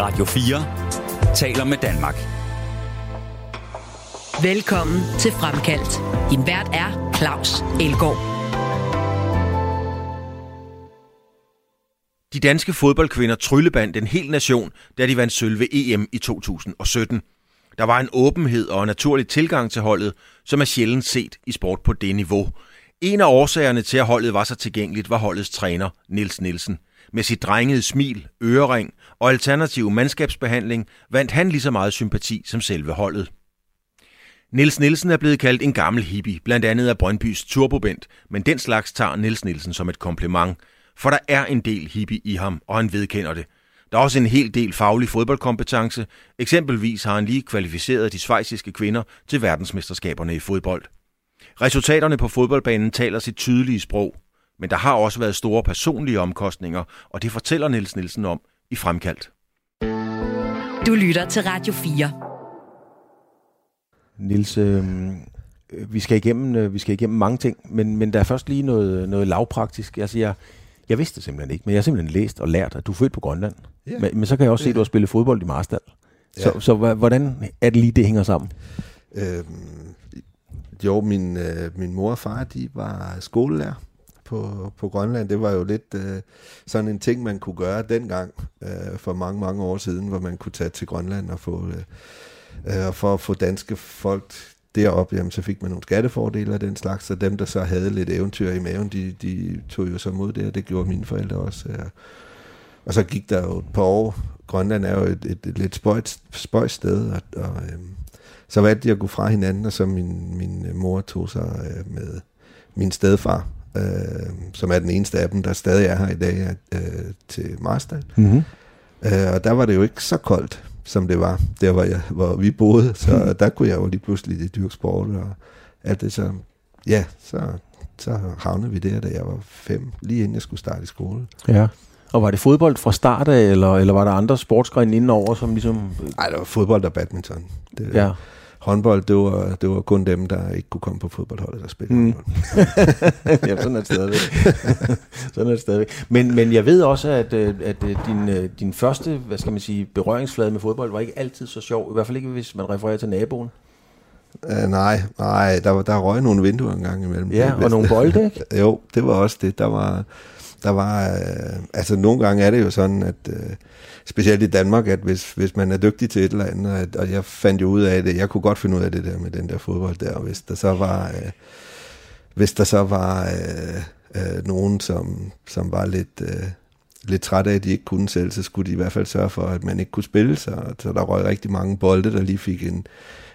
Radio 4 taler med Danmark. Velkommen til Fremkaldt. Din vært er Claus Elgaard. De danske fodboldkvinder tryllebandt en hel nation, da de vandt sølv ved EM i 2017. Der var en åbenhed og en naturlig tilgang til holdet, som er sjældent set i sport på det niveau. En af årsagerne til, at holdet var så tilgængeligt, var holdets træner, Nils Nielsen. Med sit drengede smil, ørering og alternativ mandskabsbehandling vandt han lige så meget sympati som selve holdet. Niels Nielsen er blevet kaldt en gammel hippie, blandt andet af Brøndbys turbobent, men den slags tager Niels Nielsen som et kompliment, for der er en del hippie i ham, og han vedkender det. Der er også en hel del faglig fodboldkompetence. Eksempelvis har han lige kvalificeret de svejsiske kvinder til verdensmesterskaberne i fodbold. Resultaterne på fodboldbanen taler sit tydelige sprog, men der har også været store personlige omkostninger, og det fortæller Niels Nielsen om i Fremkaldt. Du lytter til Radio 4. Nils, øh, vi, skal igennem, øh, vi skal igennem mange ting, men, men der er først lige noget, noget lavpraktisk. Altså, jeg, jeg vidste det simpelthen ikke, men jeg har simpelthen læst og lært, at du er født på Grønland. Ja. Men, men så kan jeg også se, at du har spillet fodbold i Marstal. Ja. Så, så hvordan er det lige, det hænger sammen? Øhm, jo, min, øh, min mor og far, de var skolelærer på, på Grønland. Det var jo lidt øh, sådan en ting, man kunne gøre dengang, øh, for mange, mange år siden, hvor man kunne tage til Grønland og få... Øh, øh, og for at få danske folk derop, jamen, så fik man nogle skattefordele af den slags, så dem, der så havde lidt eventyr i maven, de, de tog jo så mod det, og det gjorde mine forældre også. Ja. Og så gik der jo et par år. Grønland er jo et, et, et lidt spøjt, spøjt sted, og, og øhm, så valgte de at gå fra hinanden, og så min, min mor tog sig øh, med min stedfar, øh, som er den eneste af dem, der stadig er her i dag, øh, til Marstal. Mm-hmm. Øh, og der var det jo ikke så koldt, som det var, der hvor, jeg, hvor vi boede. Så mm. der kunne jeg jo lige pludselig dyrke sport og alt det. Så ja, så, så havnede vi der, da jeg var fem, lige inden jeg skulle starte i skole. Ja. Og var det fodbold fra start af, eller, eller var der andre sportsgrene indenover, som ligesom... Nej, det var fodbold og badminton. Det, ja håndbold, det var, det var kun dem, der ikke kunne komme på fodboldholdet, der spillede mm. ja, sådan er det stadigvæk. sådan er det stadigvæk. Men, men jeg ved også, at, øh, at øh, din, øh, din første, hvad skal man sige, berøringsflade med fodbold var ikke altid så sjov. I hvert fald ikke, hvis man refererer til naboen. Uh, nej, nej, der, der røg nogle vinduer en gang imellem. Ja, og nogle bolde, ikke? jo, det var også det. Der var, der var uh, altså nogle gange er det jo sådan, at uh, specielt i Danmark, at hvis, hvis man er dygtig til et eller andet, at, og jeg fandt jo ud af det, jeg kunne godt finde ud af det der med den der fodbold der, og hvis der så var, øh, hvis der så var øh, øh, nogen, som, som var lidt, øh, lidt træt af, at de ikke kunne selv, så skulle de i hvert fald sørge for, at man ikke kunne spille, så, så der røg rigtig mange bolde, der lige fik en,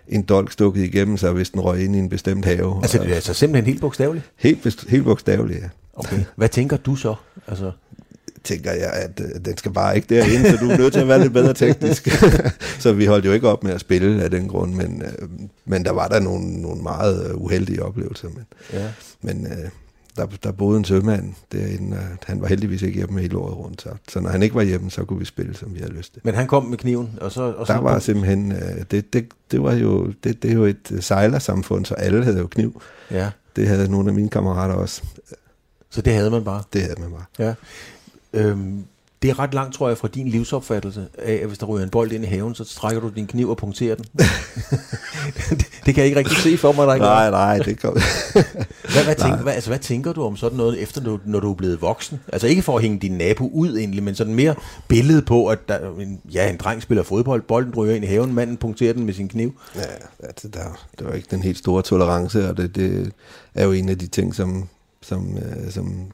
en dolk stukket igennem sig, hvis den røg ind i en bestemt have. Altså det er altså simpelthen helt bogstaveligt? Helt, helt bogstaveligt, ja. Okay. Hvad tænker du så? Altså tænker jeg, at øh, den skal bare ikke derind, så du er nødt til at være lidt bedre teknisk. så vi holdt jo ikke op med at spille af den grund, men, øh, men der var der nogle, nogle meget øh, uheldige oplevelser. Men, ja. men øh, der, der boede en sømand derinde, og han var heldigvis ikke hjemme hele året rundt. Så, så når han ikke var hjemme, så kunne vi spille, som vi havde lyst til. Men han kom med kniven? Og så, og så der var simpelthen, øh, det, det, det, var jo, det, det er jo et sejlersamfund, så alle havde jo kniv. Ja. Det havde nogle af mine kammerater også. Så det havde man bare? Det havde man bare. Ja. Øhm, det er ret langt, tror jeg, fra din livsopfattelse af, at hvis der ryger en bold ind i haven, så strækker du din kniv og punkterer den. det, det kan jeg ikke rigtig se for mig. Der ikke nej, nej, det kan hvad, hvad, tænker, hvad, altså, hvad tænker du om sådan noget, efter når, når du er blevet voksen? Altså ikke for at hænge din nabo ud egentlig, men sådan mere billede på, at der, en, ja, en dreng spiller fodbold, bolden ryger ind i haven, manden punkterer den med sin kniv. Ja, altså, der, der var ikke den helt store tolerance, og det, det er jo en af de ting, som, som, øh, som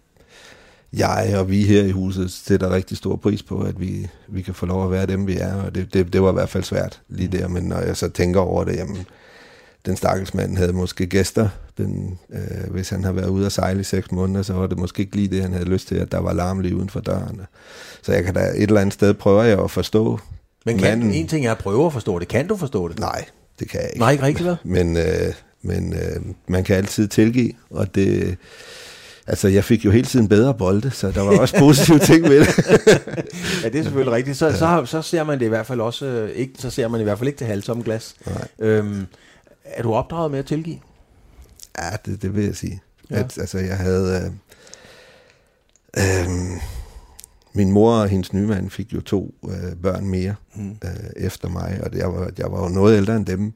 jeg og vi her i huset sætter rigtig stor pris på, at vi, vi kan få lov at være dem, vi er. Og det, det, det var i hvert fald svært lige der, men når jeg så tænker over det, jamen, den stakkels mand havde måske gæster, den, øh, hvis han har været ude at sejle i seks måneder, så var det måske ikke lige det, han havde lyst til, at der var larm lige uden for døren. Så jeg kan da et eller andet sted prøve jeg at forstå. Men kan manden. en ting er at prøve at forstå det. Kan du forstå det? Nej, det kan jeg ikke. Nej, ikke rigtigt, hvad? Men, øh, men øh, man kan altid tilgive, og det Altså, jeg fik jo hele tiden bedre bolde, så der var også positive ting ved det. ja, det er selvfølgelig rigtigt. Så, så, så ser man det i hvert fald også øh, ikke, så ser man i hvert fald ikke til halvtomme glas. Nej. Øhm, er du opdraget med at tilgive? Ja, det, det vil jeg sige. Ja. At, altså, jeg havde... Øh, øh, min mor og hendes nye mand fik jo to øh, børn mere mm. øh, efter mig, og jeg var, jeg var jo noget ældre end dem.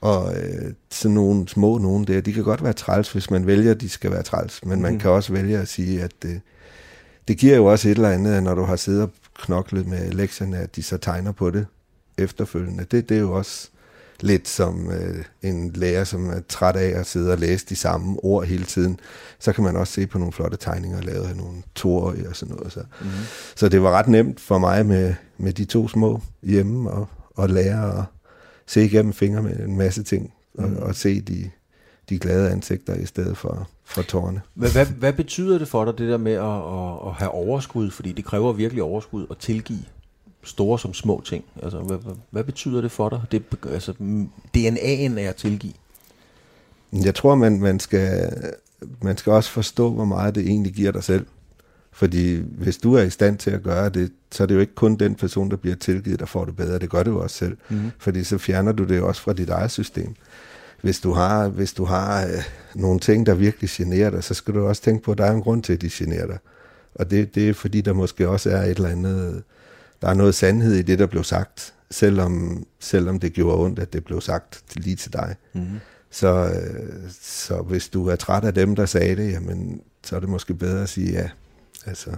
Og øh, sådan nogle små nogen der, de kan godt være træls, hvis man vælger, at de skal være træls. Men man mm. kan også vælge at sige, at øh, det giver jo også et eller andet, når du har siddet og knoklet med lektierne, at de så tegner på det efterfølgende. Det, det er jo også lidt som øh, en lærer, som er træt af at sidde og læse de samme ord hele tiden. Så kan man også se på nogle flotte tegninger, lavet af nogle toårige og sådan noget. Så. Mm-hmm. så det var ret nemt for mig med, med de to små hjemme og, og lære at se igennem fingre med en masse ting og, mm. og se de, de glade ansigter i stedet for, for tårne. Hvad, hvad, hvad betyder det for dig, det der med at, at, at have overskud? Fordi det kræver virkelig overskud at tilgive store som små ting. Altså, hvad, hvad, hvad betyder det for dig? Det, altså, DNA'en er at tilgive. Jeg tror, man, man, skal, man skal også forstå, hvor meget det egentlig giver dig selv. Fordi hvis du er i stand til at gøre det, så er det jo ikke kun den person, der bliver tilgivet, der får det bedre. Det gør du også selv. Mm. Fordi så fjerner du det også fra dit eget system. Hvis du har, hvis du har øh, nogle ting, der virkelig generer dig, så skal du også tænke på, at der er en grund til, at de generer dig. Og det, det er fordi, der måske også er et eller andet der er noget sandhed i det, der blev sagt, selvom, selvom det gjorde ondt, at det blev sagt lige til dig. Mm-hmm. Så, øh, så hvis du er træt af dem, der sagde det, jamen, så er det måske bedre at sige ja. Altså,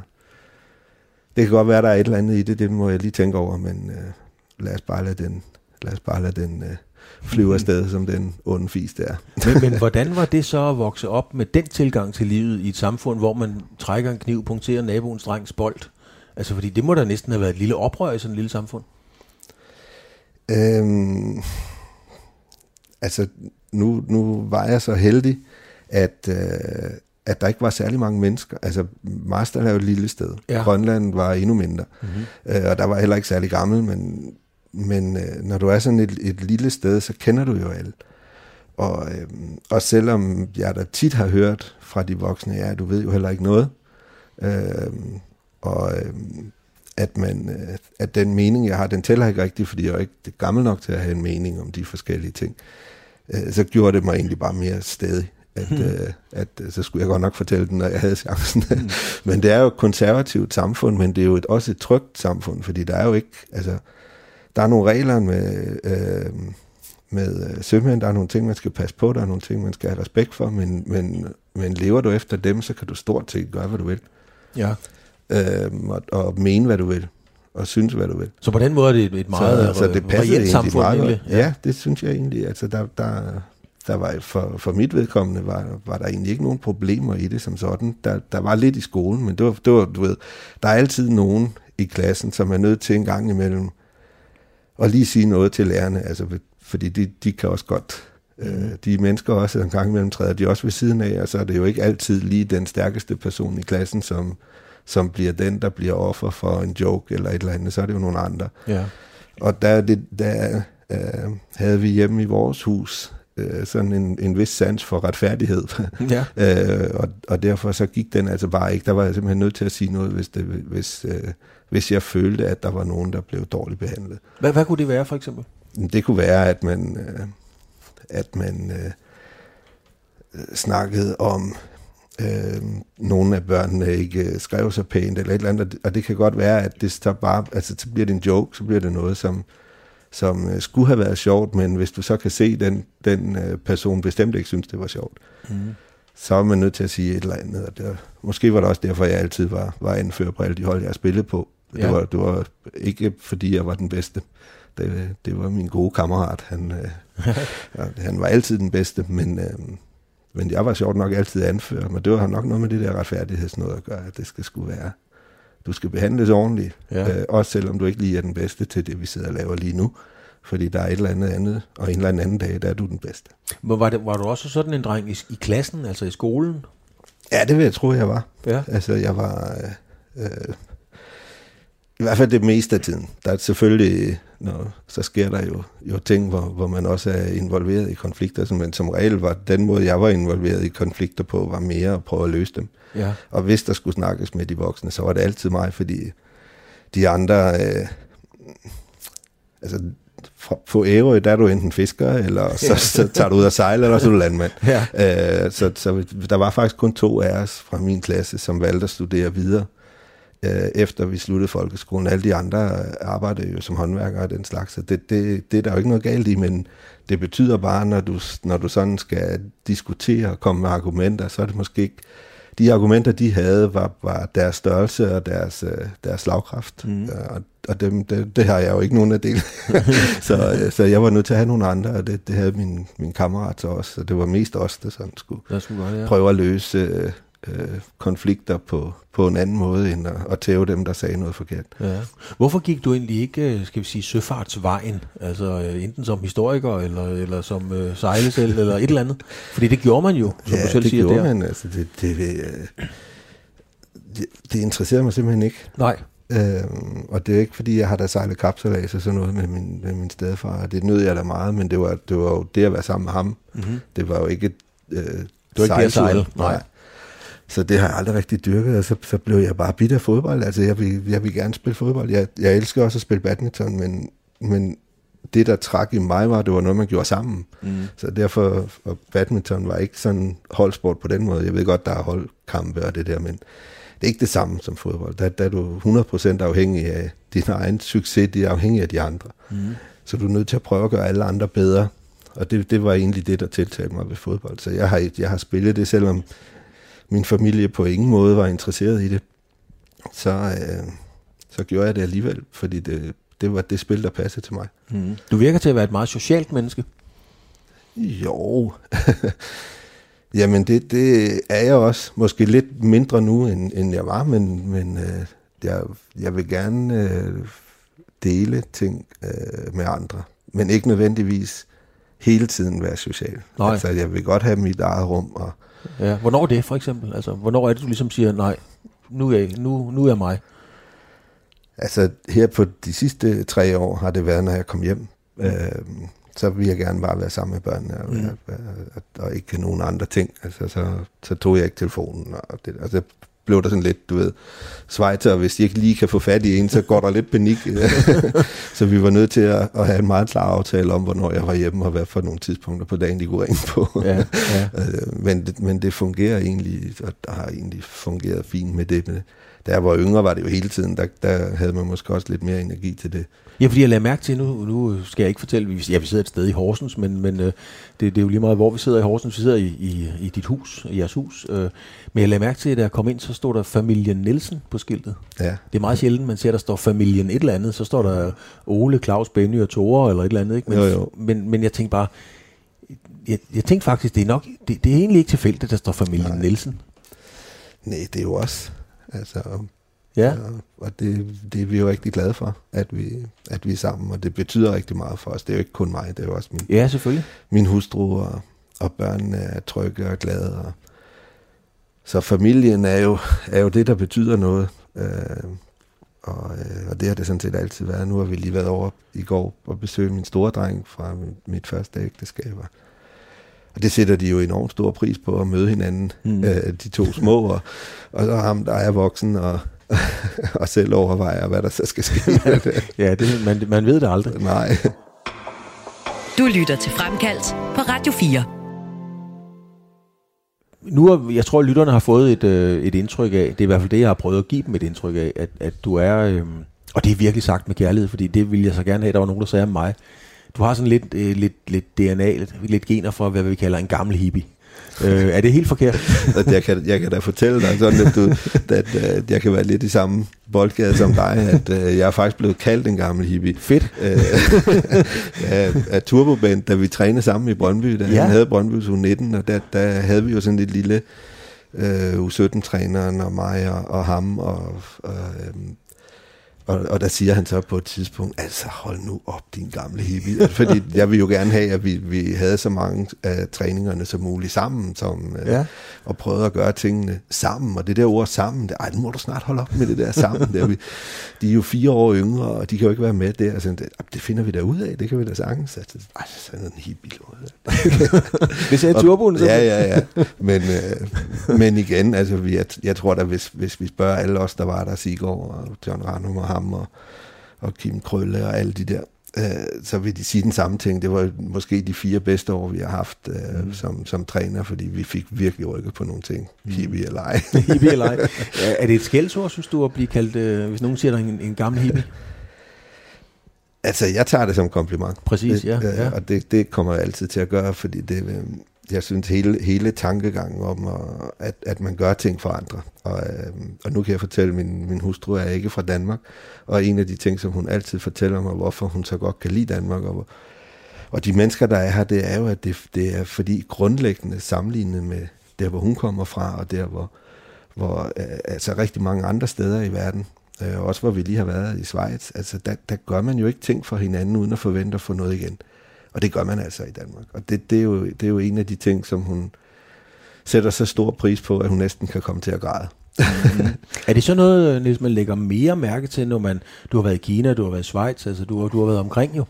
det kan godt være, der er et eller andet i det, det må jeg lige tænke over, men øh, lad os bare lade den, lad os bare lade den øh, flyve afsted, som den onde fis der. men, men hvordan var det så at vokse op med den tilgang til livet i et samfund, hvor man trækker en kniv, punkterer naboens drengs bold, Altså, fordi det må da næsten have været et lille oprør i sådan et lille samfund. Øhm, altså, nu, nu var jeg så heldig, at, øh, at der ikke var særlig mange mennesker. Altså, Marstal er jo et lille sted. Ja. Grønland var endnu mindre. Mm-hmm. Øh, og der var heller ikke særlig gammel, men, men øh, når du er sådan et, et lille sted, så kender du jo alle. Og, øh, og selvom jeg da tit har hørt fra de voksne, ja, du ved jo heller ikke noget, øh, og øh, at, man, øh, at den mening, jeg har, den tæller ikke rigtigt, fordi jeg er ikke gammel nok til at have en mening om de forskellige ting. Øh, så gjorde det mig egentlig bare mere stedig. At, hmm. øh, at øh, så skulle jeg godt nok fortælle den, når jeg havde chancen. Hmm. men det er jo et konservativt samfund, men det er jo et, også et trygt samfund, fordi der er jo ikke, altså, der er nogle regler med, øh, med øh, sømænd, der er nogle ting, man skal passe på, der er nogle ting, man skal have respekt for, men, men, men lever du efter dem, så kan du stort set gøre, hvad du vil. Ja øh, og, og mene, hvad du vil, og synes, hvad du vil. Så på den måde er det et meget så, så det reelt samfund, meget, egentlig? Ja. ja, det synes jeg egentlig. Altså, der, der, der var for, for mit vedkommende var, var der egentlig ikke nogen problemer i det som sådan. Der, der var lidt i skolen, men det var, det var, du ved, der er altid nogen i klassen, som er nødt til en gang imellem at lige sige noget til lærerne, altså, fordi de, de kan også godt Mm. Øh, de mennesker også en gang imellem træder de også ved siden af, og så er det jo ikke altid lige den stærkeste person i klassen, som, som bliver den, der bliver offer for en joke eller et eller andet, så er det jo nogle andre. Ja. Og der, det, der øh, havde vi hjemme i vores hus øh, sådan en, en vis sans for retfærdighed. Ja. øh, og, og derfor så gik den altså bare ikke. Der var jeg simpelthen nødt til at sige noget, hvis, det, hvis, øh, hvis jeg følte, at der var nogen, der blev dårligt behandlet. Hvad, hvad kunne det være for eksempel? Det kunne være, at man, øh, at man øh, snakkede om øh, nogle af børnene ikke øh, skrev så pænt, eller et eller andet, og det kan godt være, at det så bare, altså så bliver det en joke, så bliver det noget, som, som øh, skulle have været sjovt, men hvis du så kan se, den, den øh, person bestemt ikke synes, det var sjovt, mm. så er man nødt til at sige et eller andet, og det, måske var det også derfor, jeg altid var, var anfører på alle de hold, jeg spillede på. Det, ja. var, det var ikke fordi, jeg var den bedste. Det, det var min gode kammerat. Han, øh, han var altid den bedste, men, øh, men jeg var sjovt nok altid anfører, men det var nok noget med det der retfærdighedsnået at gøre, at det skal skulle være. Du skal behandles ordentligt, ja. øh, også selvom du ikke lige er den bedste til det, vi sidder og laver lige nu. Fordi der er et eller andet andet, og en eller anden dag, der er du den bedste. Men var, det, var du også sådan en dreng i, i klassen, altså i skolen? Ja, det vil jeg tro, jeg var. Ja. Altså, jeg var... Øh, øh, I hvert fald det meste af tiden. Der er selvfølgelig når, så sker der jo, jo ting, hvor, hvor man også er involveret i konflikter, men som regel var den måde, jeg var involveret i konflikter på, var mere at prøve at løse dem. Ja. Og hvis der skulle snakkes med de voksne, så var det altid mig, fordi de andre, øh, altså på Ærø, der er du enten fisker, eller så, så tager du ud og sejle, eller så er du landmand. Ja. Øh, så, så der var faktisk kun to af os fra min klasse, som valgte at studere videre øh, efter vi sluttede folkeskolen. Alle de andre arbejdede jo som håndværkere og den slags, så det, det, det er der jo ikke noget galt i, men det betyder bare, når du, når du sådan skal diskutere og komme med argumenter, så er det måske ikke de argumenter, de havde, var, var deres størrelse og deres, øh, deres slagkraft. Mm. Og, og dem, det, det har jeg jo ikke nogen af del. så, øh, så jeg var nødt til at have nogle andre, og det, det havde min, min kammerat så også. Så det var mest os, der sådan skulle, skulle godt, ja. prøve at løse øh, konflikter på, på en anden måde, end at, at tæve dem, der sagde noget forkert. Ja. Hvorfor gik du egentlig ikke, øh, skal vi sige, søfartsvejen? Altså øh, enten som historiker, eller, eller som øh, sejlesel, eller et eller andet? Fordi det gjorde man jo, som ja, du selv det siger gjorde der. man. Altså, det, det, øh, det, det interesserer mig simpelthen ikke. Nej. Øhm, og det er ikke, fordi jeg har da sejlet kapselads og sådan noget med min, med min stedfar. Det nød jeg da meget, men det var, det var jo det at være sammen med ham. Mm-hmm. Det var jo ikke øh, Det var ikke det at sejle. Nej. Så det har jeg aldrig rigtig dyrket, og så, så blev jeg bare bidt af fodbold. Altså, jeg vil, jeg vil gerne spille fodbold. Jeg, jeg elsker også at spille badminton, men, men det, der trak i mig, var, at det var noget, man gjorde sammen. Mm. Så derfor, og badminton var ikke sådan holdsport på den måde. Jeg ved godt, der er holdkampe og det der, men det er ikke det samme som fodbold. Der, der er du 100% afhængig af din egen succes, det er afhængig af de andre. Mm. Så du er nødt til at prøve at gøre alle andre bedre. Og det, det var egentlig det, der tiltalte mig ved fodbold. Så jeg har, jeg har spillet det, selvom min familie på ingen måde var interesseret i det. Så, øh, så gjorde jeg det alligevel, fordi det, det var det spil, der passede til mig. Mm. Du virker til at være et meget socialt menneske. Jo, jamen det, det er jeg også. Måske lidt mindre nu, end, end jeg var, men, men øh, jeg, jeg vil gerne øh, dele ting øh, med andre. Men ikke nødvendigvis hele tiden være social. Nej. Altså, jeg vil godt have mit eget rum. Og, Ja. Hvornår er det, for eksempel? Altså, hvornår er det, du ligesom siger, nej, nu er jeg, nu, nu er jeg mig? altså, her på de sidste tre år har det været, når jeg kom hjem. Mm. Øh, så vil jeg gerne bare være sammen med børnene, og, mm. og, og, og ikke nogen andre ting. Altså, så, så tog jeg ikke telefonen, og det, altså, blev der sådan lidt, du ved, og hvis de ikke lige kan få fat i en, så går der lidt panik. så vi var nødt til at, at have en meget klar aftale om, hvornår jeg var hjemme, og hvad for nogle tidspunkter på dagen, de kunne ringe på. Ja, ja. Øh, men, det, men det fungerer egentlig, og der har egentlig fungeret fint med det. Men da jeg var yngre, var det jo hele tiden, der, der havde man måske også lidt mere energi til det. Ja, fordi jeg lader mærke til, nu, nu skal jeg ikke fortælle, vi, ja, vi sidder et sted i Horsens, men, men øh, det, det er jo lige meget, hvor vi sidder i Horsens. Vi sidder i, i, i dit hus, i jeres hus. Øh, men jeg lader mærke til, at da jeg kom ind, så stod der familien Nielsen på skiltet. Ja. Det er meget sjældent, man ser, der står familien et eller andet. Så står der Ole, Claus, Benny og Tore eller et eller andet. Ikke? Men, Jo, jo. Men, men jeg tænkte bare, jeg, jeg tænkte faktisk, det er nok, det, det er egentlig ikke tilfældigt, at der står familien Nej. Nielsen. Nej, det er jo også. Altså, Ja, og, og det, det er vi jo rigtig glade for, at vi, at vi er sammen, og det betyder rigtig meget for os. Det er jo ikke kun mig, det er jo også min, ja selvfølgelig. min hustru og, og børnene er trygge og glade. Og, så familien er jo, er jo det, der betyder noget. Øh, og, øh, og det har det sådan set altid været. Nu har vi lige været over i går og besøgt min store dreng fra mit, mit første ægteskab. Og- det sætter de jo enormt stor pris på at møde hinanden, Mm. øh, de to små. Og, og så ham, der er voksen og, og selv overvejer, hvad der så skal ske med det. Ja, det, man, man ved det aldrig. Nej. Du lytter til Fremkaldt på Radio 4. Nu er, jeg tror, at lytterne har fået et, øh, et indtryk af, det er i hvert fald det, jeg har prøvet at give dem et indtryk af, at, at du er, øh, og det er virkelig sagt med kærlighed, fordi det ville jeg så gerne have, der var nogen, der sagde om mig. Du har sådan lidt, øh, lidt, lidt DNA, lidt, lidt gener fra, hvad vi kalder en gammel hippie. Øh, er det helt forkert? jeg, kan, jeg kan da fortælle dig sådan, at, du, at, at jeg kan være lidt i samme boldgade som dig, at uh, jeg er faktisk blevet kaldt en gammel hippie. Fedt. Øh, af, af Turboband, da vi trænede sammen i Brøndby, da Ja. han havde Brøndby U19, og der, der havde vi jo sådan et lille øh, U17-træneren og mig og, og ham, og, og, øhm, og, og der siger han så på et tidspunkt, altså hold nu op, din gamle hippie. Fordi jeg vil jo gerne have, at vi, vi havde så mange af træningerne som muligt sammen, som, øh, Ja. og prøvede at gøre tingene sammen. Og det der ord sammen, det, ej, nu må du snart holde op med det der sammen. Der, vi, de er jo fire år yngre, og de kan jo ikke være med der. Sådan, det, det finder vi da ud af, det kan vi da sagtens. Altså, ej, sådan en hippie Det sagde turboen. så- Ja, ja, ja. Men, øh, men igen, altså, vi, jeg, jeg tror da, hvis, hvis vi spørger alle os, der var der, Sigård og John Ranum og ham og, og Kim Krølle og alle de der, øh, så vil de sige den samme ting. Det var måske de fire bedste år, vi har haft øh, mm. som, som træner, fordi vi fik virkelig rykket på nogle ting. Mm. Hippie eller ej. hippie eller ej. Er det et skældsord, synes du, at blive kaldt, øh, hvis nogen siger dig en, en gammel hippie? Altså, jeg tager det som kompliment. Præcis, ja. ja. Og det, det kommer jeg altid til at gøre, fordi det, øh, jeg synes, hele, hele tankegangen om, øh, at, at man gør ting for andre. Og, øh, og nu kan jeg fortælle, at min, min hustru er ikke fra Danmark, og en af de ting, som hun altid fortæller mig, hvorfor hun så godt kan lide Danmark, og, og de mennesker, der er her, det er jo, at det, det er fordi grundlæggende sammenlignet med der, hvor hun kommer fra, og der, hvor, hvor øh, altså rigtig mange andre steder i verden, øh, også hvor vi lige har været i Schweiz, altså der, der gør man jo ikke ting for hinanden, uden at forvente at få noget igen. Og det gør man altså i Danmark. Og det, det, er, jo, det er jo en af de ting, som hun sætter så stor pris på, at hun næsten kan komme til at græde. mm. Er det så noget, Niels, man lægger mere mærke til, når man, du har været i Kina, du har været i Schweiz, altså du, har, du har været omkring jo,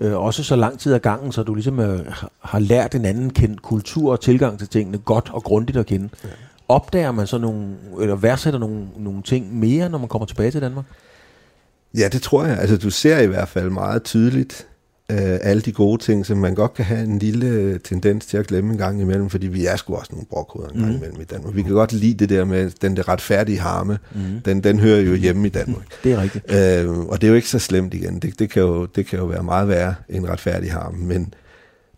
øh, også så lang tid ad gangen, så du ligesom øh, har lært en anden kendt kultur og tilgang til tingene godt og grundigt at kende. Ja. Opdager man så nogle, eller værdsætter nogle, nogle ting mere, når man kommer tilbage til Danmark? Ja, det tror jeg. Altså, du ser i hvert fald meget tydeligt, øh, alle de gode ting, som man godt kan have en lille tendens til at glemme en gang imellem, fordi vi er sgu også nogle brokhoveder en gang mm. imellem i Danmark. Vi kan godt lide det der med den der retfærdige harme. Mm. Den, den hører jo hjemme i Danmark. Det er rigtigt. Øh, og det er jo ikke så slemt igen. Det, det, kan jo, det kan jo være meget værre end retfærdig harme, men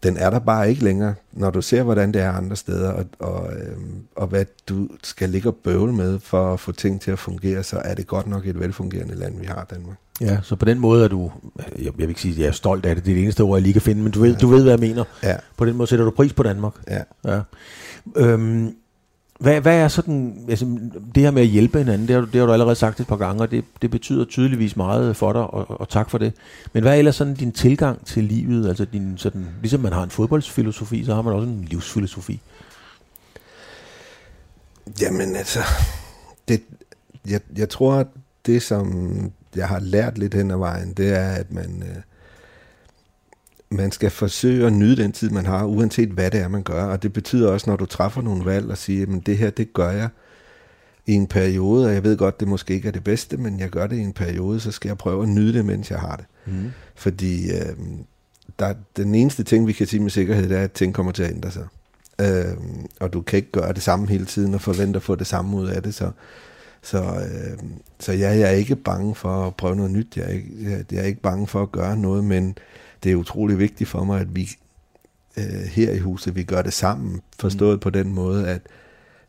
den er der bare ikke længere, når du ser, hvordan det er andre steder, og, og, øhm, og hvad du skal ligge og bøvle med for at få ting til at fungere, så er det godt nok et velfungerende land, vi har Danmark. Ja, så på den måde er du, jeg, jeg vil ikke sige, at jeg er stolt af det, det er det eneste ord, jeg lige kan finde, men du ved, ja. du ved hvad jeg mener. Ja. På den måde sætter du pris på Danmark. Ja. ja. Øhm, hvad, hvad er sådan, altså, det her med at hjælpe hinanden, det har, det har du allerede sagt et par gange, og det, det betyder tydeligvis meget for dig, og, og tak for det. Men hvad er ellers sådan din tilgang til livet? Altså din, sådan, ligesom man har en fodboldsfilosofi, så har man også en livsfilosofi. Jamen altså, det, jeg, jeg tror, at det som jeg har lært lidt hen ad vejen, det er, at man, øh, man skal forsøge at nyde den tid, man har, uanset hvad det er, man gør. Og det betyder også, når du træffer nogle valg og siger, at det her, det gør jeg i en periode, og jeg ved godt, det måske ikke er det bedste, men jeg gør det i en periode, så skal jeg prøve at nyde det, mens jeg har det. Mm. Fordi øh, der, den eneste ting, vi kan sige med sikkerhed, det er, at ting kommer til at ændre sig. Øh, og du kan ikke gøre det samme hele tiden og forvente at få det samme ud af det, så så, øh, så ja, jeg er ikke bange for at prøve noget nyt. Jeg er, ikke, jeg, jeg er ikke bange for at gøre noget, men det er utrolig vigtigt for mig, at vi øh, her i huset, vi gør det sammen. Forstået mm. på den måde, at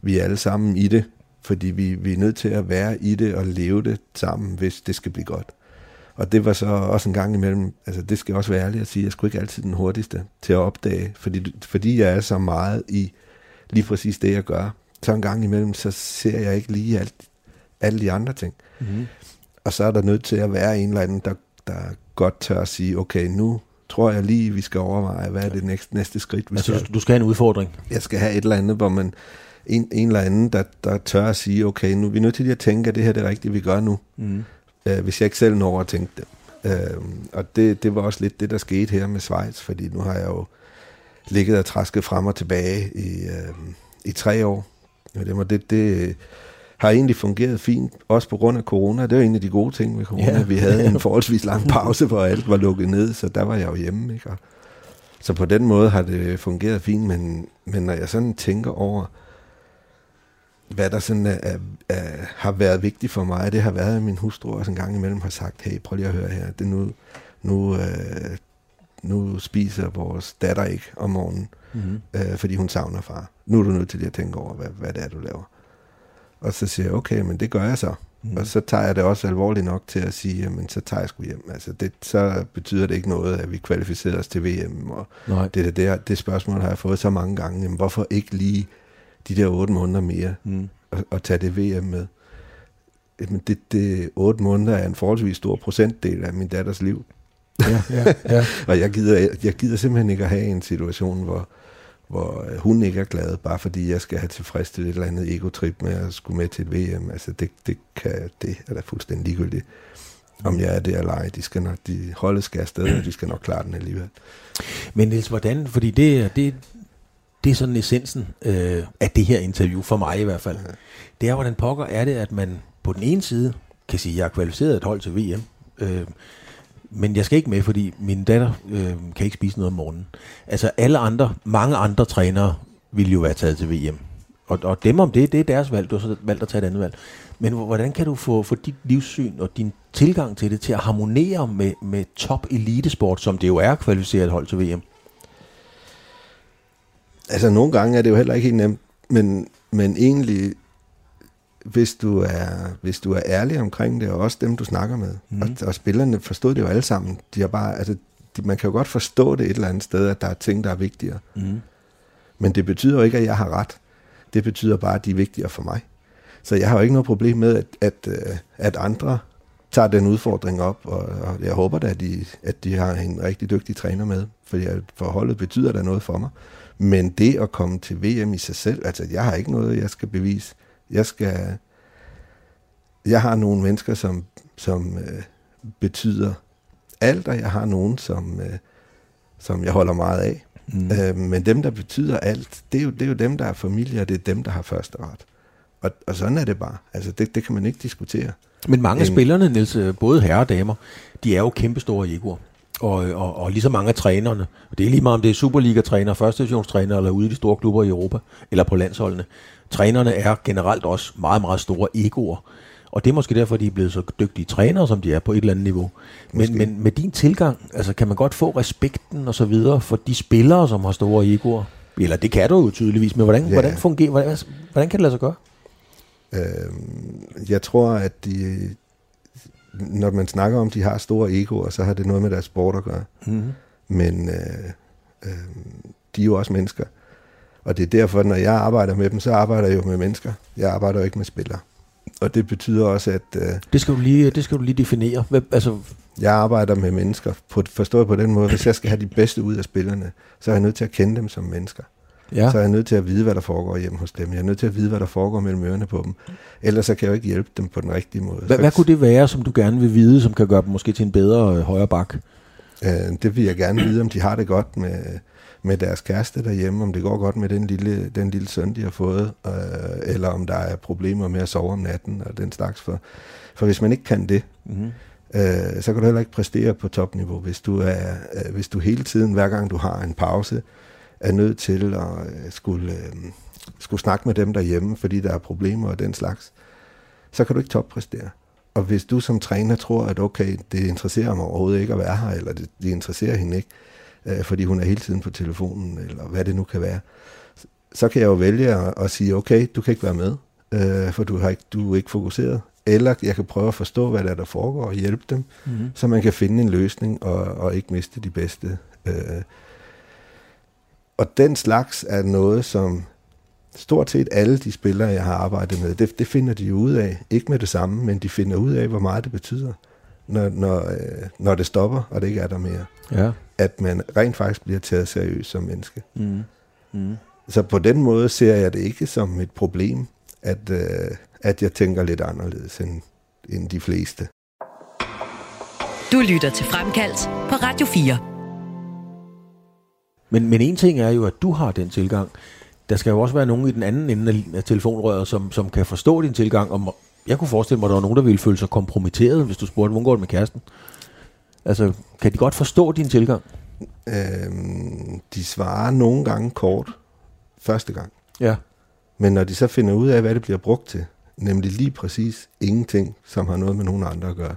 vi er alle sammen i det, fordi vi, vi er nødt til at være i det og leve det sammen, hvis det skal blive godt. Og det var så også en gang imellem, altså det skal også være ærligt at sige, jeg skulle ikke altid den hurtigste til at opdage, fordi, fordi jeg er så meget i lige præcis det, jeg gør. Så en gang imellem, så ser jeg ikke lige alt alle de andre ting. Mm-hmm. Og så er der nødt til at være en eller anden, der, der godt tør at sige, okay, nu tror jeg lige, vi skal overveje, hvad er det næste, næste skridt, vi altså, skal. du skal have en udfordring? Jeg skal have et eller andet, hvor man, en, en eller anden, der, der tør at sige, okay, nu er vi nødt til at tænke, at det her det er rigtigt, vi gør nu. Mm. Øh, hvis jeg ikke selv når at tænke det. Øh, og det, det var også lidt det, der skete her med Schweiz, fordi nu har jeg jo ligget og træsket frem og tilbage i, øh, i tre år. Det, var det, det, har egentlig fungeret fint, også på grund af corona. Det er en af de gode ting med corona. Ja. Vi havde en forholdsvis lang pause, hvor alt var lukket ned, så der var jeg jo hjemme. Ikke? Og så på den måde har det fungeret fint, men, men når jeg sådan tænker over, hvad der sådan er, er, er, har været vigtigt for mig, det har været, at min hustru også en gang imellem har sagt, hey, prøv lige at høre her, det nu, nu, øh, nu spiser vores datter ikke om morgenen, mm-hmm. øh, fordi hun savner far. Nu er du nødt til at tænke over, hvad, hvad det er, du laver. Og så siger jeg, okay, men det gør jeg så. Mm. Og så tager jeg det også alvorligt nok til at sige, men så tager jeg sgu hjem. Altså det, så betyder det ikke noget, at vi kvalificerer os til VM. Og Nej. Det, det, det, det spørgsmål har jeg fået så mange gange. Jamen, hvorfor ikke lige de der otte måneder mere mm. og, og tage det VM med? Men det, det otte måneder er en forholdsvis stor procentdel af min datters liv. Ja, ja, ja. og jeg gider, jeg gider simpelthen ikke at have en situation, hvor, hvor øh, hun ikke er glad, bare fordi jeg skal have tilfredsstillet et eller andet egotrip med at skulle med til et VM. Altså det, det, kan, det er da fuldstændig ligegyldigt, om jeg er det eller ej. De, skal nok, de holdet skal afsted, og de skal nok klare den alligevel. Men Niels, hvordan, fordi det, det, det er sådan essensen øh, af det her interview, for mig i hvert fald. Ja. Det er, hvordan pokker er det, at man på den ene side kan sige, at jeg er kvalificeret et hold til VM. Øh, men jeg skal ikke med, fordi min datter øh, kan ikke spise noget om morgenen. Altså alle andre, mange andre trænere ville jo være taget til VM. Og, og dem om det, det er deres valg. Du har så valgt at tage et andet valg. Men hvordan kan du få, få dit livssyn og din tilgang til det til at harmonere med, med top elitesport, som det jo er kvalificeret hold til VM? Altså nogle gange er det jo heller ikke helt nemt, men, men egentlig, hvis du, er, hvis du er ærlig omkring det, og også dem, du snakker med, mm. og, og spillerne forstod det jo alle sammen, de har bare, altså, de, man kan jo godt forstå det et eller andet sted, at der er ting, der er vigtigere. Mm. Men det betyder jo ikke, at jeg har ret. Det betyder bare, at de er vigtigere for mig. Så jeg har jo ikke noget problem med, at, at, øh, at andre tager den udfordring op, og, og jeg håber da, at de, at de har en rigtig dygtig træner med, fordi forholdet betyder da noget for mig. Men det at komme til VM i sig selv, altså jeg har ikke noget, jeg skal bevise. Jeg skal... Jeg har nogle mennesker, som, som øh, betyder alt, og jeg har nogen, som, øh, som jeg holder meget af. Mm. Øh, men dem, der betyder alt, det er, jo, det er jo dem, der er familie, og det er dem, der har første ret. Og, og sådan er det bare. Altså, det, det kan man ikke diskutere. Men mange af spillerne, Niels, øh, både herrer og damer, de er jo kæmpestore egoer. Og, og, og lige så mange af trænerne, det er lige meget om det er Superliga-træner, første divisionstræner eller ude i de store klubber i Europa, eller på landsholdene. Trænerne er generelt også meget, meget store egoer. Og det er måske derfor, de er blevet så dygtige trænere, som de er på et eller andet niveau. Men, men med din tilgang, altså kan man godt få respekten og så videre for de spillere, som har store egoer? Eller det kan du jo tydeligvis, men hvordan, ja. hvordan fungerer, hvordan, hvordan kan det lade sig gøre? Øh, jeg tror, at de, når man snakker om, at de har store egoer, så har det noget med deres sport at gøre. Mm-hmm. Men øh, øh, de er jo også mennesker. Og det er derfor, når jeg arbejder med dem, så arbejder jeg jo med mennesker. Jeg arbejder jo ikke med spillere. Og det betyder også, at... Øh, det, skal du lige, det skal du lige definere. Hvad, altså... Jeg arbejder med mennesker, på, forstået på den måde, hvis jeg skal have de bedste ud af spillerne, så er jeg nødt til at kende dem som mennesker ja. så er jeg nødt til at vide, hvad der foregår hjemme hos dem. Jeg er nødt til at vide, hvad der foregår mellem ørerne på dem. Ellers så kan jeg jo ikke hjælpe dem på den rigtige måde. Hvad, hvad kunne det være, som du gerne vil vide, som kan gøre dem måske til en bedre øh, højre bak? Øh, det vil jeg gerne vide, om de har det godt med, med deres kæreste derhjemme, om det går godt med den lille, den lille søn, de har fået, øh, eller om der er problemer med at sove om natten og den slags. For, for hvis man ikke kan det, mm-hmm. øh, så kan du heller ikke præstere på topniveau. Hvis du, er, øh, hvis du hele tiden, hver gang du har en pause, er nødt til at øh, skulle, øh, skulle snakke med dem derhjemme, fordi der er problemer og den slags, så kan du ikke toppræstere. Og hvis du som træner tror, at okay, det interesserer mig overhovedet ikke at være her, eller det, det interesserer hende ikke, øh, fordi hun er hele tiden på telefonen, eller hvad det nu kan være, så kan jeg jo vælge at, at sige, okay, du kan ikke være med, øh, for du, har ikke, du er ikke fokuseret. Eller jeg kan prøve at forstå, hvad der, er, der foregår, og hjælpe dem, mm-hmm. så man kan finde en løsning, og, og ikke miste de bedste øh, og den slags er noget, som stort set alle de spillere, jeg har arbejdet med, det, det finder de ud af. Ikke med det samme, men de finder ud af, hvor meget det betyder, når, når, øh, når det stopper, og det ikke er der mere. Ja. At man rent faktisk bliver taget seriøst som menneske. Mm. Mm. Så på den måde ser jeg det ikke som et problem, at, øh, at jeg tænker lidt anderledes end, end de fleste. Du lytter til Fremkaldt på Radio 4. Men, men en ting er jo, at du har den tilgang. Der skal jo også være nogen i den anden ende af telefonrøret, som, som kan forstå din tilgang. Og jeg kunne forestille mig, at der var nogen, der ville føle sig kompromitteret, hvis du spurgte, hvordan går det med kæresten? Altså, kan de godt forstå din tilgang? Øhm, de svarer nogle gange kort første gang. Ja. Men når de så finder ud af, hvad det bliver brugt til, nemlig lige præcis ingenting, som har noget med nogen andre at gøre,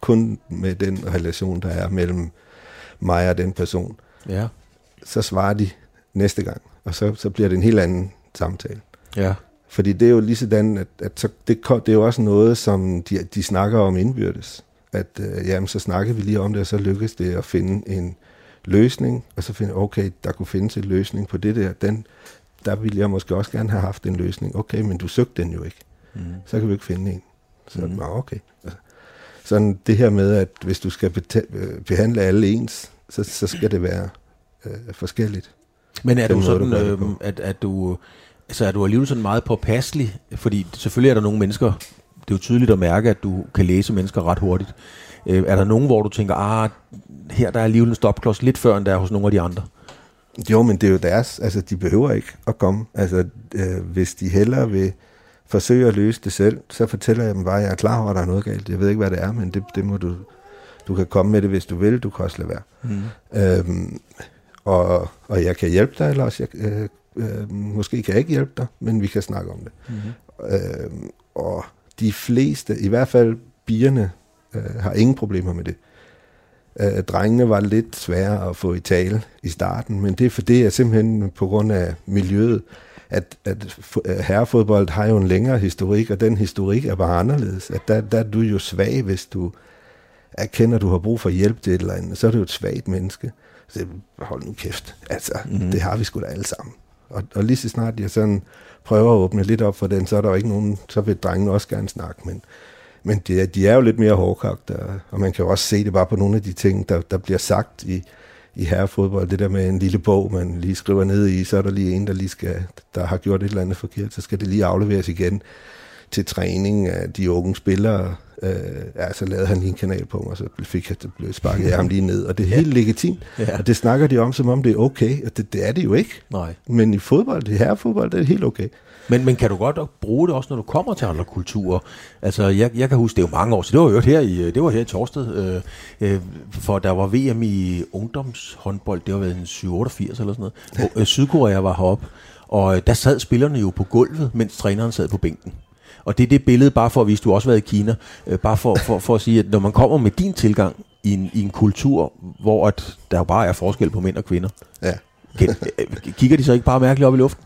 kun med den relation, der er mellem mig og den person, ja så svarer de næste gang, og så, så bliver det en helt anden samtale. Ja. Fordi det er jo lige sådan, at, at så, det, det er jo også noget, som de, de snakker om indbyrdes. At øh, jamen, så snakker vi lige om det, og så lykkes det at finde en løsning, og så finde, okay, der kunne findes en løsning på det der. Den, der ville jeg måske også gerne have haft en løsning. Okay, men du søgte den jo ikke. Mm. Så kan vi ikke finde en. Så mm. okay. Sådan det her med, at hvis du skal behandle alle ens, så, så skal det være øh, forskelligt. Men er du sådan, måde, du øh, at, at du, altså er du alligevel sådan meget påpasselig? Fordi selvfølgelig er der nogle mennesker, det er jo tydeligt at mærke, at du kan læse mennesker ret hurtigt. Øh, er der nogen, hvor du tænker, ah, her der er alligevel en stopklods lidt før, end der er hos nogle af de andre? Jo, men det er jo deres, altså de behøver ikke at komme. Altså øh, hvis de hellere vil forsøge at løse det selv, så fortæller jeg dem bare, at jeg er klar over, at der er noget galt. Jeg ved ikke, hvad det er, men det, det må du, Du kan komme med det, hvis du vil, du kan også lade være. Mm. Øhm, og, og jeg kan hjælpe dig, eller også jeg, øh, øh, måske kan jeg ikke hjælpe dig, men vi kan snakke om det. Mm. Øhm, og de fleste, i hvert fald bierne, øh, har ingen problemer med det. Øh, drengene var lidt svære at få i tale i starten, men det er for det er simpelthen på grund af miljøet, at, at herrefodbold har jo en længere historik, og den historik er bare anderledes. At der, der er du jo svag, hvis du erkender, at du har brug for hjælp til et eller andet. Så er du jo et svagt menneske. Så hold nu kæft. Altså, mm. det har vi sgu da alle sammen. Og, og lige så snart jeg sådan prøver at åbne lidt op for den, så er der jo ikke nogen, så vil drengene også gerne snakke, men men de, de er jo lidt mere hårdkogte, og man kan jo også se det bare på nogle af de ting, der, der bliver sagt i, i herrefodbold. Det der med en lille bog, man lige skriver ned i, så er der lige en, der lige skal, der har gjort et eller andet forkert, så skal det lige afleveres igen til træning af de unge spillere. Øh, ja, så lavede han lige en kanal på mig, og så fik jeg, det blev sparket jeg ham lige ned. Og det er helt ja. legitimt. Ja. Og det snakker de om, som om det er okay. Og det, det er det jo ikke. Nej. Men i fodbold, i herrefodbold, det er helt okay. Men, men kan du godt bruge det også, når du kommer til andre kulturer? Altså, jeg, jeg kan huske, det er jo mange år siden. Det var jo her i, det var her i Torsted, øh, øh, for der var VM i ungdomshåndbold, det var været en 788 eller sådan noget. Og, øh, Sydkorea var heroppe, og øh, der sad spillerne jo på gulvet, mens træneren sad på bænken. Og det er det billede, bare for at vise, du også har været i Kina, øh, bare for, for, for at sige, at når man kommer med din tilgang i en, i en kultur, hvor at der jo bare er forskel på mænd og kvinder, Ja. kan, øh, kigger de så ikke bare mærkeligt op i luften?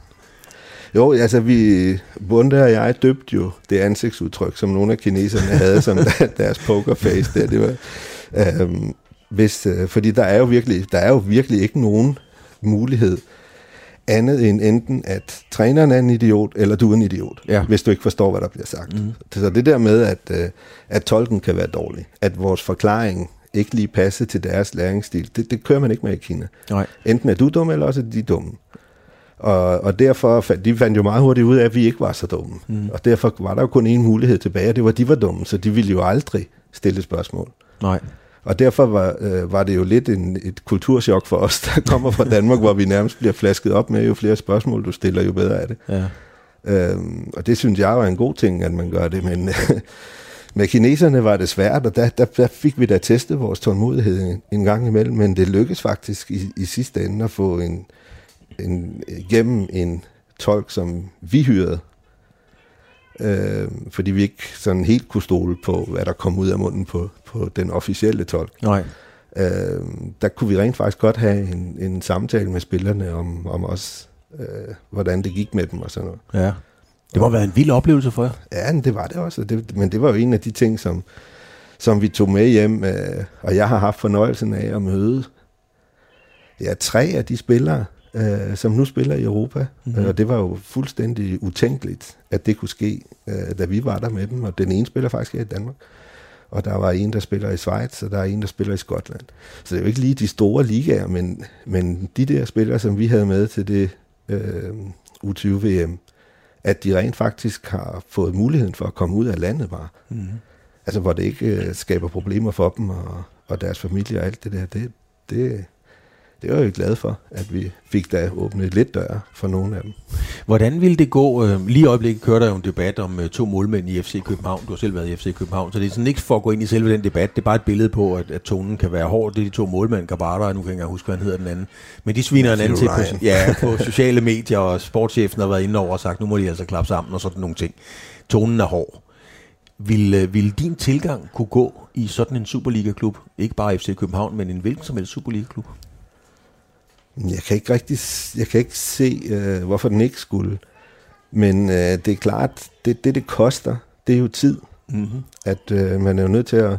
Jo, altså vi, Bunde og jeg døbte jo det ansigtsudtryk, som nogle af kineserne havde som der- deres pokerface der. Det var, øhm, hvis, øh, fordi der er, jo virkelig, der er jo virkelig ikke nogen mulighed andet end enten, at træneren er en idiot, eller du er en idiot, Ja. hvis du ikke forstår, hvad der bliver sagt. Mm. Så det der med, at, øh, at tolken kan være dårlig, at vores forklaring ikke lige passer til deres læringsstil, det, det kører man ikke med i Kina. Nej. Enten er du dum, eller også er de dumme. Og, og derfor fandt, de fandt jo meget hurtigt ud af, at vi ikke var så dumme. Mm. Og derfor var der jo kun én mulighed tilbage, og det var, at de var dumme, så de ville jo aldrig stille spørgsmål. Nej. Og derfor var, øh, var det jo lidt en, et kulturschok for os, der kommer fra Danmark, hvor vi nærmest bliver flasket op med, jo flere spørgsmål du stiller, jo bedre er det. Ja. Øhm, og det synes jeg var en god ting, at man gør det, men med kineserne var det svært, og der, der, der fik vi da testet vores tålmodighed en, en gang imellem, men det lykkedes faktisk i, i sidste ende at få en, en, gennem en tolk, som vi hyrede, øh, fordi vi ikke sådan helt kunne stole på, hvad der kom ud af munden på, på den officielle tolk. Nej. Øh, der kunne vi rent faktisk godt have en, en samtale med spillerne om, om også, øh, hvordan det gik med dem og sådan noget. Ja. Det må have været en vild oplevelse for jer. Ja, men det var det også. Det, men det var jo en af de ting, som, som vi tog med hjem. Øh, og jeg har haft fornøjelsen af at møde ja, tre af de spillere, øh, som nu spiller i Europa. Mm-hmm. Og det var jo fuldstændig utænkeligt, at det kunne ske, øh, da vi var der med dem. Og den ene spiller faktisk her i Danmark. Og der var en, der spiller i Schweiz, og der er en, der spiller i Skotland. Så det er jo ikke lige de store ligaer, men, men de der spillere, som vi havde med til det øh, U20-VM, at de rent faktisk har fået muligheden for at komme ud af landet bare. Mm. Altså, hvor det ikke øh, skaber problemer for dem og, og deres familie og alt det der. Det, det, det var jeg glad for, at vi fik da åbnet lidt døre for nogle af dem. Hvordan ville det gå? øh, Lige i øjeblikket kører der jo en debat om øh, to målmænd i FC København. Du har selv været i FC København, så det er sådan ikke for at gå ind i selve den debat. Det er bare et billede på, at, at tonen kan være hård. Det er de to målmænd, Gabata, og nu kan jeg ikke huske, hvad han hedder den anden. Men de sviner en anden til på, ja, på sociale medier, og sportschefen har været inde over og sagt, nu må de altså klappe sammen og sådan nogle ting. Tonen er hård. Vil, øh, vil din tilgang kunne gå i sådan en Superliga-klub? Ikke bare FC København, men en hvilken som helst Superliga-klub? Jeg kan ikke rigtig, jeg kan ikke se, øh, hvorfor den ikke skulle. Men øh, det er klart, det, det det koster, det er jo tid. Mm-hmm. At øh, man er jo nødt til at,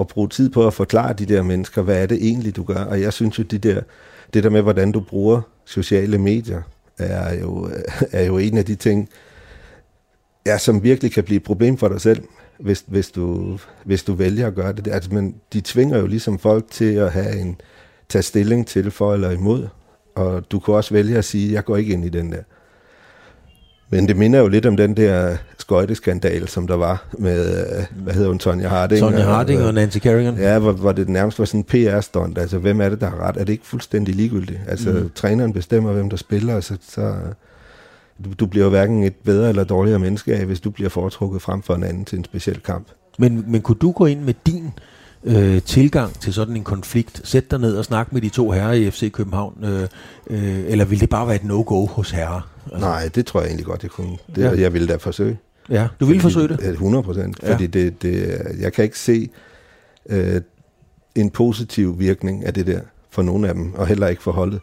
at bruge tid på at forklare de der mennesker, hvad er det egentlig, du gør. Og jeg synes jo, de der, det der med, hvordan du bruger sociale medier, er jo, er jo en af de ting, ja, som virkelig kan blive et problem for dig selv, hvis, hvis, du, hvis du vælger at gøre det. Altså, men de tvinger jo ligesom folk til at have en, tage stilling til for eller imod. Og du kan også vælge at sige, jeg går ikke ind i den der. Men det minder jo lidt om den der skøjteskandal, som der var med, øh, hvad hedder hun, Sonja Harding? Sonja Harding og Nancy Kerrigan. Ja, hvor, hvor det nærmest var sådan en PR-stunt. Altså, hvem er det, der har ret? Er det ikke fuldstændig ligegyldigt? Altså, mm. træneren bestemmer, hvem der spiller, så, så du, du bliver jo hverken et bedre eller dårligere menneske af, hvis du bliver foretrukket frem for en anden til en speciel kamp. Men, men kunne du gå ind med din øh, tilgang til sådan en konflikt? Sæt dig ned og snak med de to herrer i FC København, øh, øh, eller vil det bare være et no-go hos herrer? Altså. Nej, det tror jeg egentlig godt, jeg kunne. Det, Ja. Jeg ville da forsøge. Ja, du vil forsøge det? 100 procent. Ja. Fordi det, det, jeg kan ikke se øh, en positiv virkning af det der for nogen af dem, og heller ikke for holdet.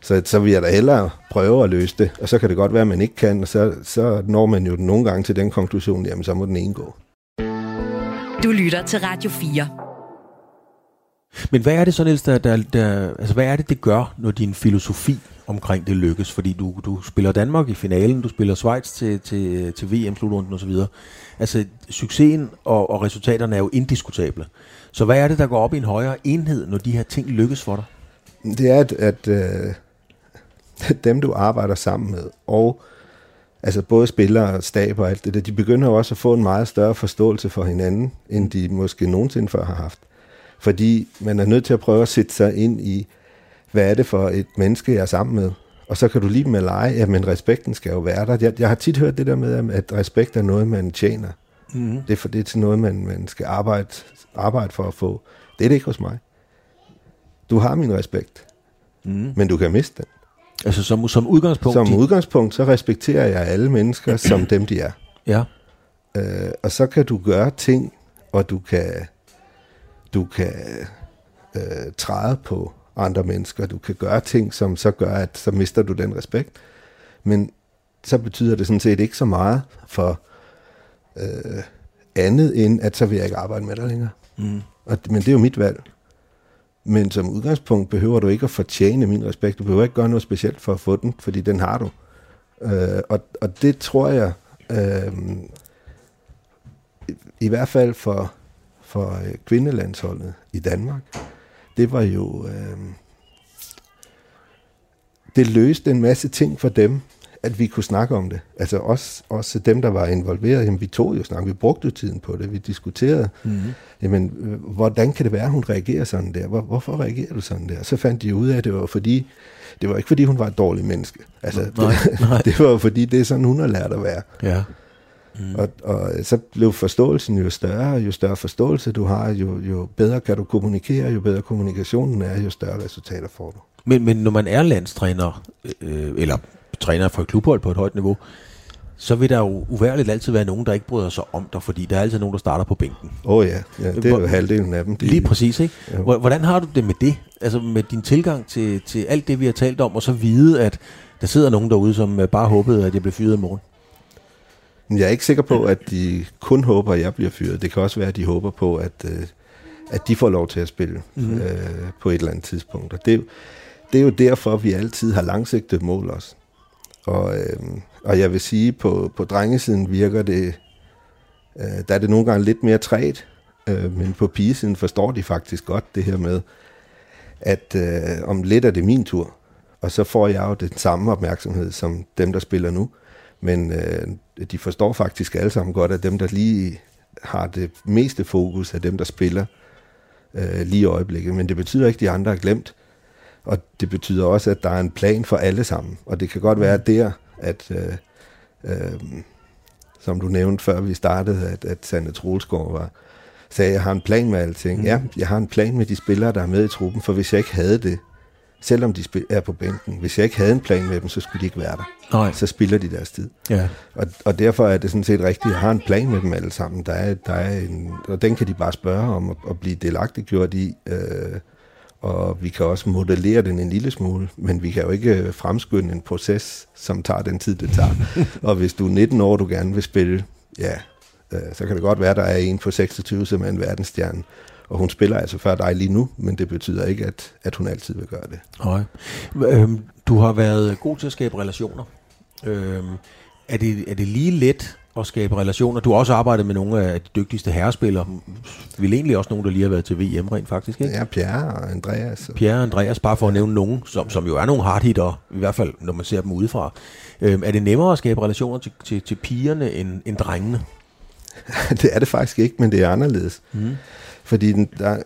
Så, så vil jeg da hellere prøve at løse det, og så kan det godt være, at man ikke kan, og så, så når man jo nogle gange til den konklusion, jamen så må den ene gå. Du lytter til Radio 4. Men hvad er det så, Niels, der, der, der, altså, hvad er det, det gør, når din filosofi omkring det lykkes? Fordi du, du spiller Danmark i finalen, du spiller Schweiz til, til, til VM-slutrunden osv. Altså, succesen og, og resultaterne er jo indiskutable. Så hvad er det, der går op i en højere enhed, når de her ting lykkes for dig? Det er, at, at øh, dem, du arbejder sammen med, og altså både spillere og stab og alt det der, de begynder jo også at få en meget større forståelse for hinanden, end de måske nogensinde før har haft. Fordi man er nødt til at prøve at sætte sig ind i, hvad er det for et menneske, jeg er sammen med? Og så kan du lige med lege, ja, men respekten skal jo være der. Jeg, jeg har tit hørt det der med, at respekt er noget, man tjener. Mm-hmm. Det er for det er til noget, man, man skal arbejde, arbejde for at få. Det er det ikke hos mig. Du har min respekt, Mm. men du kan miste den. Altså som, som udgangspunkt? Som de- udgangspunkt, så respekterer jeg alle mennesker som dem, de er. Ja. Øh, og så kan du gøre ting, og du kan, du kan øh, træde på andre mennesker. Du kan gøre ting, som så gør, at så mister du den respekt. Men så betyder det sådan set ikke så meget for øh, andet end, at så vil jeg ikke arbejde med dig længere. Mm. Og, men det er jo mit valg. Men som udgangspunkt behøver du ikke at fortjene min respekt. Du behøver ikke gøre noget specielt for at få den, fordi den har du. Øh, og, og det tror jeg, øh, i, i hvert fald for, for øh, kvindelandsholdet i Danmark, det var jo... Øh, det løste en masse ting for dem, at vi kunne snakke om det. Altså også, også dem, der var involveret, jamen vi tog jo snak, vi brugte jo tiden på det, vi diskuterede, Mm. jamen, øh, hvordan kan det være, hun reagerer sådan der? Hvor, hvorfor reagerer du sådan der? Så fandt de ud af, at det var fordi, det var ikke fordi, hun var et dårligt menneske. Altså, Nej, det, nej. det var fordi, det er sådan, hun har lært at være. Ja. Mm. Og, og så blev forståelsen jo større, jo større forståelse du har, jo, jo bedre kan du kommunikere, jo bedre kommunikationen er, jo større resultater får du. Men, men når man er landstræner, øh, eller træner for et klubhold på et højt niveau, så vil der jo uværligt altid være nogen, der ikke bryder sig om dig, fordi der er altid nogen, der starter på bænken. Åh oh ja, ja, det er Hvor- jo halvdelen af dem. De, Lige præcis, ikke? Jo. Hvor- Hvordan har du det med det? Altså med din tilgang til, til alt det, vi har talt om, og så vide, at der sidder nogen derude, som bare håbede, at jeg blev fyret i morgen. Men Jeg er ikke sikker på, at de kun håber, at jeg bliver fyret. Det kan også være, at de håber på, at, øh, at de får lov til at spille mm. øh, på et eller andet tidspunkt. Og det, er jo- det er jo derfor, at vi altid har langsigtet mål også. Og, øh, og jeg vil sige, på, på drengesiden virker det, øh, der er det nogle gange lidt mere træt, øh, men på pigesiden forstår de faktisk godt det her med, at øh, om lidt er det min tur, og så får jeg jo den samme opmærksomhed som dem, der spiller nu. Men øh, de forstår faktisk alle sammen godt, at dem, der lige har det meste fokus, er dem, der spiller øh, lige i øjeblikket. Men det betyder ikke, at de andre er glemt. Og det betyder også, at der er en plan for alle sammen. Og det kan godt være der, at, øh, øh, som du nævnte før vi startede, at, at Sande Troelsgaard var, sagde, jeg har en plan med alting. Mm. Ja, jeg har en plan med de spillere, der er med i truppen, for hvis jeg ikke havde det, selvom de er på bænken, hvis jeg ikke havde en plan med dem, så skulle de ikke være der. Nej. Så spilder de deres tid. Ja. Og, og derfor er det sådan set rigtigt, at jeg har en plan med dem alle sammen. Der er, der er en, og den kan de bare spørge om at, at blive delagtiggjort i. Øh, og vi kan også modellere den en lille smule, men vi kan jo ikke øh, fremskynde en proces, som tager den tid, det tager. og hvis du er 19 år, du gerne vil spille, ja, øh, så kan det godt være, der er en på 26, som er en verdensstjerne. Og hun spiller altså før dig lige nu, men det betyder ikke, at, at hun altid vil gøre det. Nej. Øhm, du har været god til at skabe relationer. Øhm, er, det, er det lige let at skabe relationer? Du har også arbejdet med nogle af de dygtigste herrespillere. Vel egentlig også nogen, der lige har været til VM rent faktisk, ikke? Ja, Pierre og Andreas. Og, Pierre og Andreas, bare for at nævne nogen, som, som jo er nogle hardhitter, i hvert fald når man ser dem udefra. Øhm, er det nemmere at skabe relationer til, til, til pigerne end, end drengene? det er det faktisk ikke, men det er anderledes. Mm. Fordi den, der,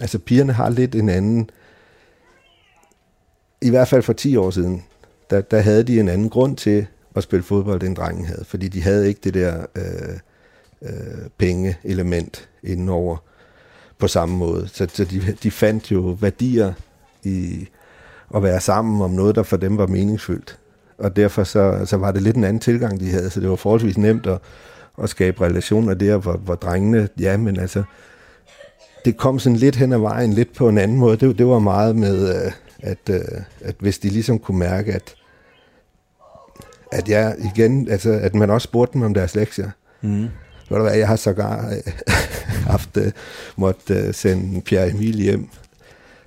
altså pigerne har lidt en anden, i hvert fald for 10 år siden, der, der havde de en anden grund til at spille fodbold, end drengen havde. Fordi de havde ikke det der øh, øh, penge-element indenover. på samme måde. Så, så de, de fandt jo værdier i at være sammen om noget, der for dem var meningsfyldt. Og derfor så, så var det lidt en anden tilgang, de havde, så det var forholdsvis nemt at, at skabe relationer der, hvor, hvor drengene, ja, men altså, det kom sådan lidt hen ad vejen, lidt på en anden måde. Det, det var meget med, øh, at, øh, at hvis de ligesom kunne mærke, at, at jeg igen, altså, at man også spurgte dem om deres lektier. Mm. Ved du hvad, jeg har sågar øh, haft, uh, måtte uh, sende Pierre Emil hjem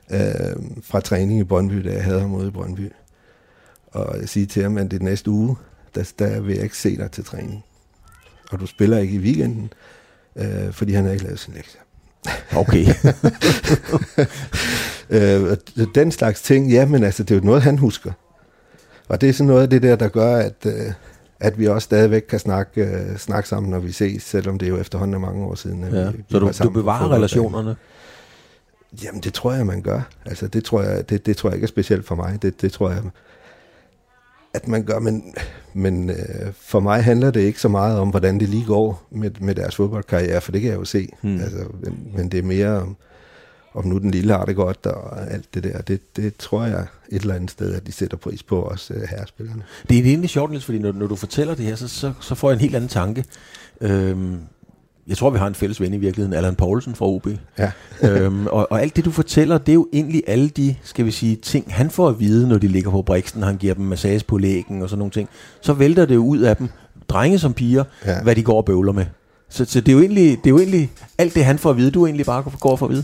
uh, fra træning i Brøndby, da jeg havde ham ude i Brøndby. Og sige til ham, at det næste uge, der, der vil jeg ikke se dig til træning. Og du spiller ikke i weekenden, uh, fordi han har ikke lavet sin lektier. Okay. øh, den slags ting, ja, men altså, det er jo noget, han husker. Og det er sådan noget af det der, der gør, at, øh, at vi også stadigvæk kan snakke, øh, snakke sammen, når vi ses, selvom det er jo efterhånden er mange år siden. Ja. Vi, vi så du, du bevarer relationerne? Jamen, det tror jeg, man gør. Altså, det tror jeg, det, det tror jeg ikke er specielt for mig. Det, det tror jeg, at man gør, men, men øh, for mig handler det ikke så meget om, hvordan det lige går med, med deres fodboldkarriere, for det kan jeg jo se. Hmm. Altså, men, men det er mere om, om nu den lille har det godt, og alt det der. Det, det tror jeg et eller andet sted, at de sætter pris på, også øh, herrespillerne. Det er egentlig sjovt, Niels, fordi når, når du fortæller det her, så, så, så får jeg en helt anden tanke. Øhm, jeg tror, vi har en fælles ven i virkeligheden, Allan Poulsen fra OB. Ja. øhm, og, og alt det, du fortæller, det er jo egentlig alle de, skal vi sige, ting, han får at vide, når de ligger på briksen, han giver dem massage på lægen og sådan nogle ting. Så vælter det jo ud af dem, drenge som piger, ja. hvad de går og bøvler med. Så, så det, er jo egentlig, det er jo egentlig alt det, han får at vide, du egentlig bare går for at vide.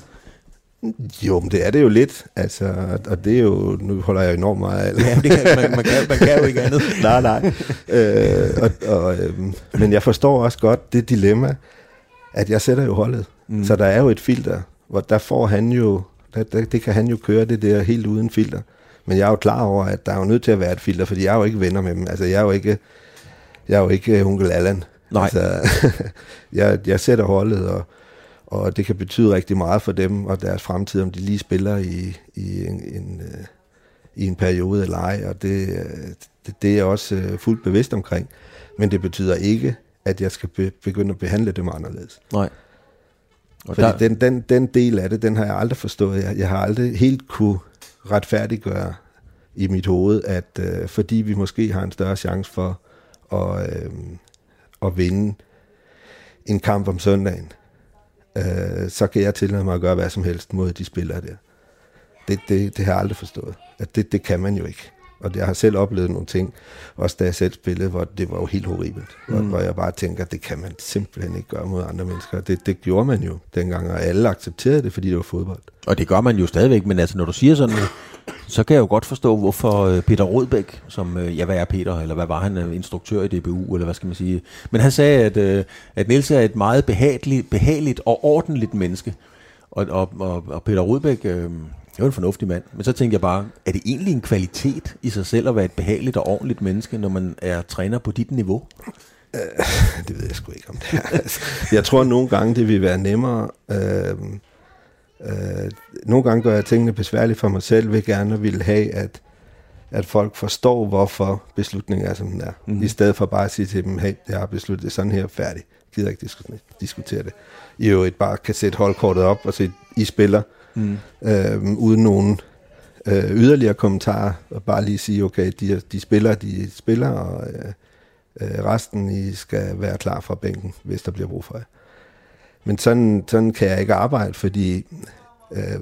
Jo, men det er det jo lidt, altså, og det er jo, nu holder jeg enormt meget af Ja, det kan, man, man, kan, man kan jo ikke andet. nej, nej. Øh, og, og, øh, men jeg forstår også godt det dilemma, at jeg sætter jo holdet. Mm. Så der er jo et filter, hvor der får han jo, der, der, det kan han jo køre det der helt uden filter. Men jeg er jo klar over, at der er jo nødt til at være et filter, fordi jeg er jo ikke venner med dem. Altså, jeg er jo ikke, jeg er jo ikke onkel Allan. Nej. Altså, jeg, jeg sætter holdet, og, og det kan betyde rigtig meget for dem og deres fremtid, om de lige spiller i, i en, en, i en periode eller ej, og det, det, det er jeg også fuldt bevidst omkring. Men det betyder ikke, at jeg skal be, begynde at behandle dem anderledes. Nej. Og Fordi der... den, den, den del af det, den har jeg aldrig forstået. Jeg, jeg har aldrig helt kunne retfærdiggøre i mit hoved, at øh, fordi vi måske har en større chance for at, øh, at vinde en kamp om søndagen, øh, så kan jeg tillade mig at gøre hvad som helst mod de spillere der. Det, det, det har jeg aldrig forstået. At det, det kan man jo ikke. Og jeg har selv oplevet nogle ting, også da jeg selv spillede, hvor det var jo helt horribelt. Mm. Hvor, hvor jeg bare tænker, det kan man simpelthen ikke gøre mod andre mennesker. Det, det gjorde man jo dengang, og alle accepterede det, fordi det var fodbold. Og det gør man jo stadigvæk, men altså når du siger sådan, så kan jeg jo godt forstå, hvorfor øh, Peter Rodbæk, som, øh, ja hvad er Peter, eller hvad var han, øh, instruktør i DBU, eller hvad skal man sige. Men han sagde, at, at Niels er et meget behageligt, behageligt og ordentligt menneske. Og, og, og, og Peter Rodbæk, øh, det var en fornuftig mand. Men så tænkte jeg bare, er det egentlig en kvalitet i sig selv at være et behageligt og ordentligt menneske, når man er træner på dit niveau? Øh, det ved jeg sgu ikke om det er. jeg tror at nogle gange, det vil være nemmere. Øh, øh, nogle gange gør jeg tingene besværligt for mig selv, vil gerne vil have, at, at folk forstår, hvorfor beslutningen er, som den er. Mm. I stedet for bare at sige til dem, hey, jeg har besluttet sådan her, færdig. Jeg gider ikke diskutere det. I øvrigt bare kan sætte holdkortet op og sige, I spiller mm. øh, uden nogen øh, yderligere kommentarer, og bare lige sige, okay, de, de spiller, de spiller, og øh, øh, resten I skal være klar fra bænken, hvis der bliver brug for jer. Men sådan, sådan kan jeg ikke arbejde, fordi øh,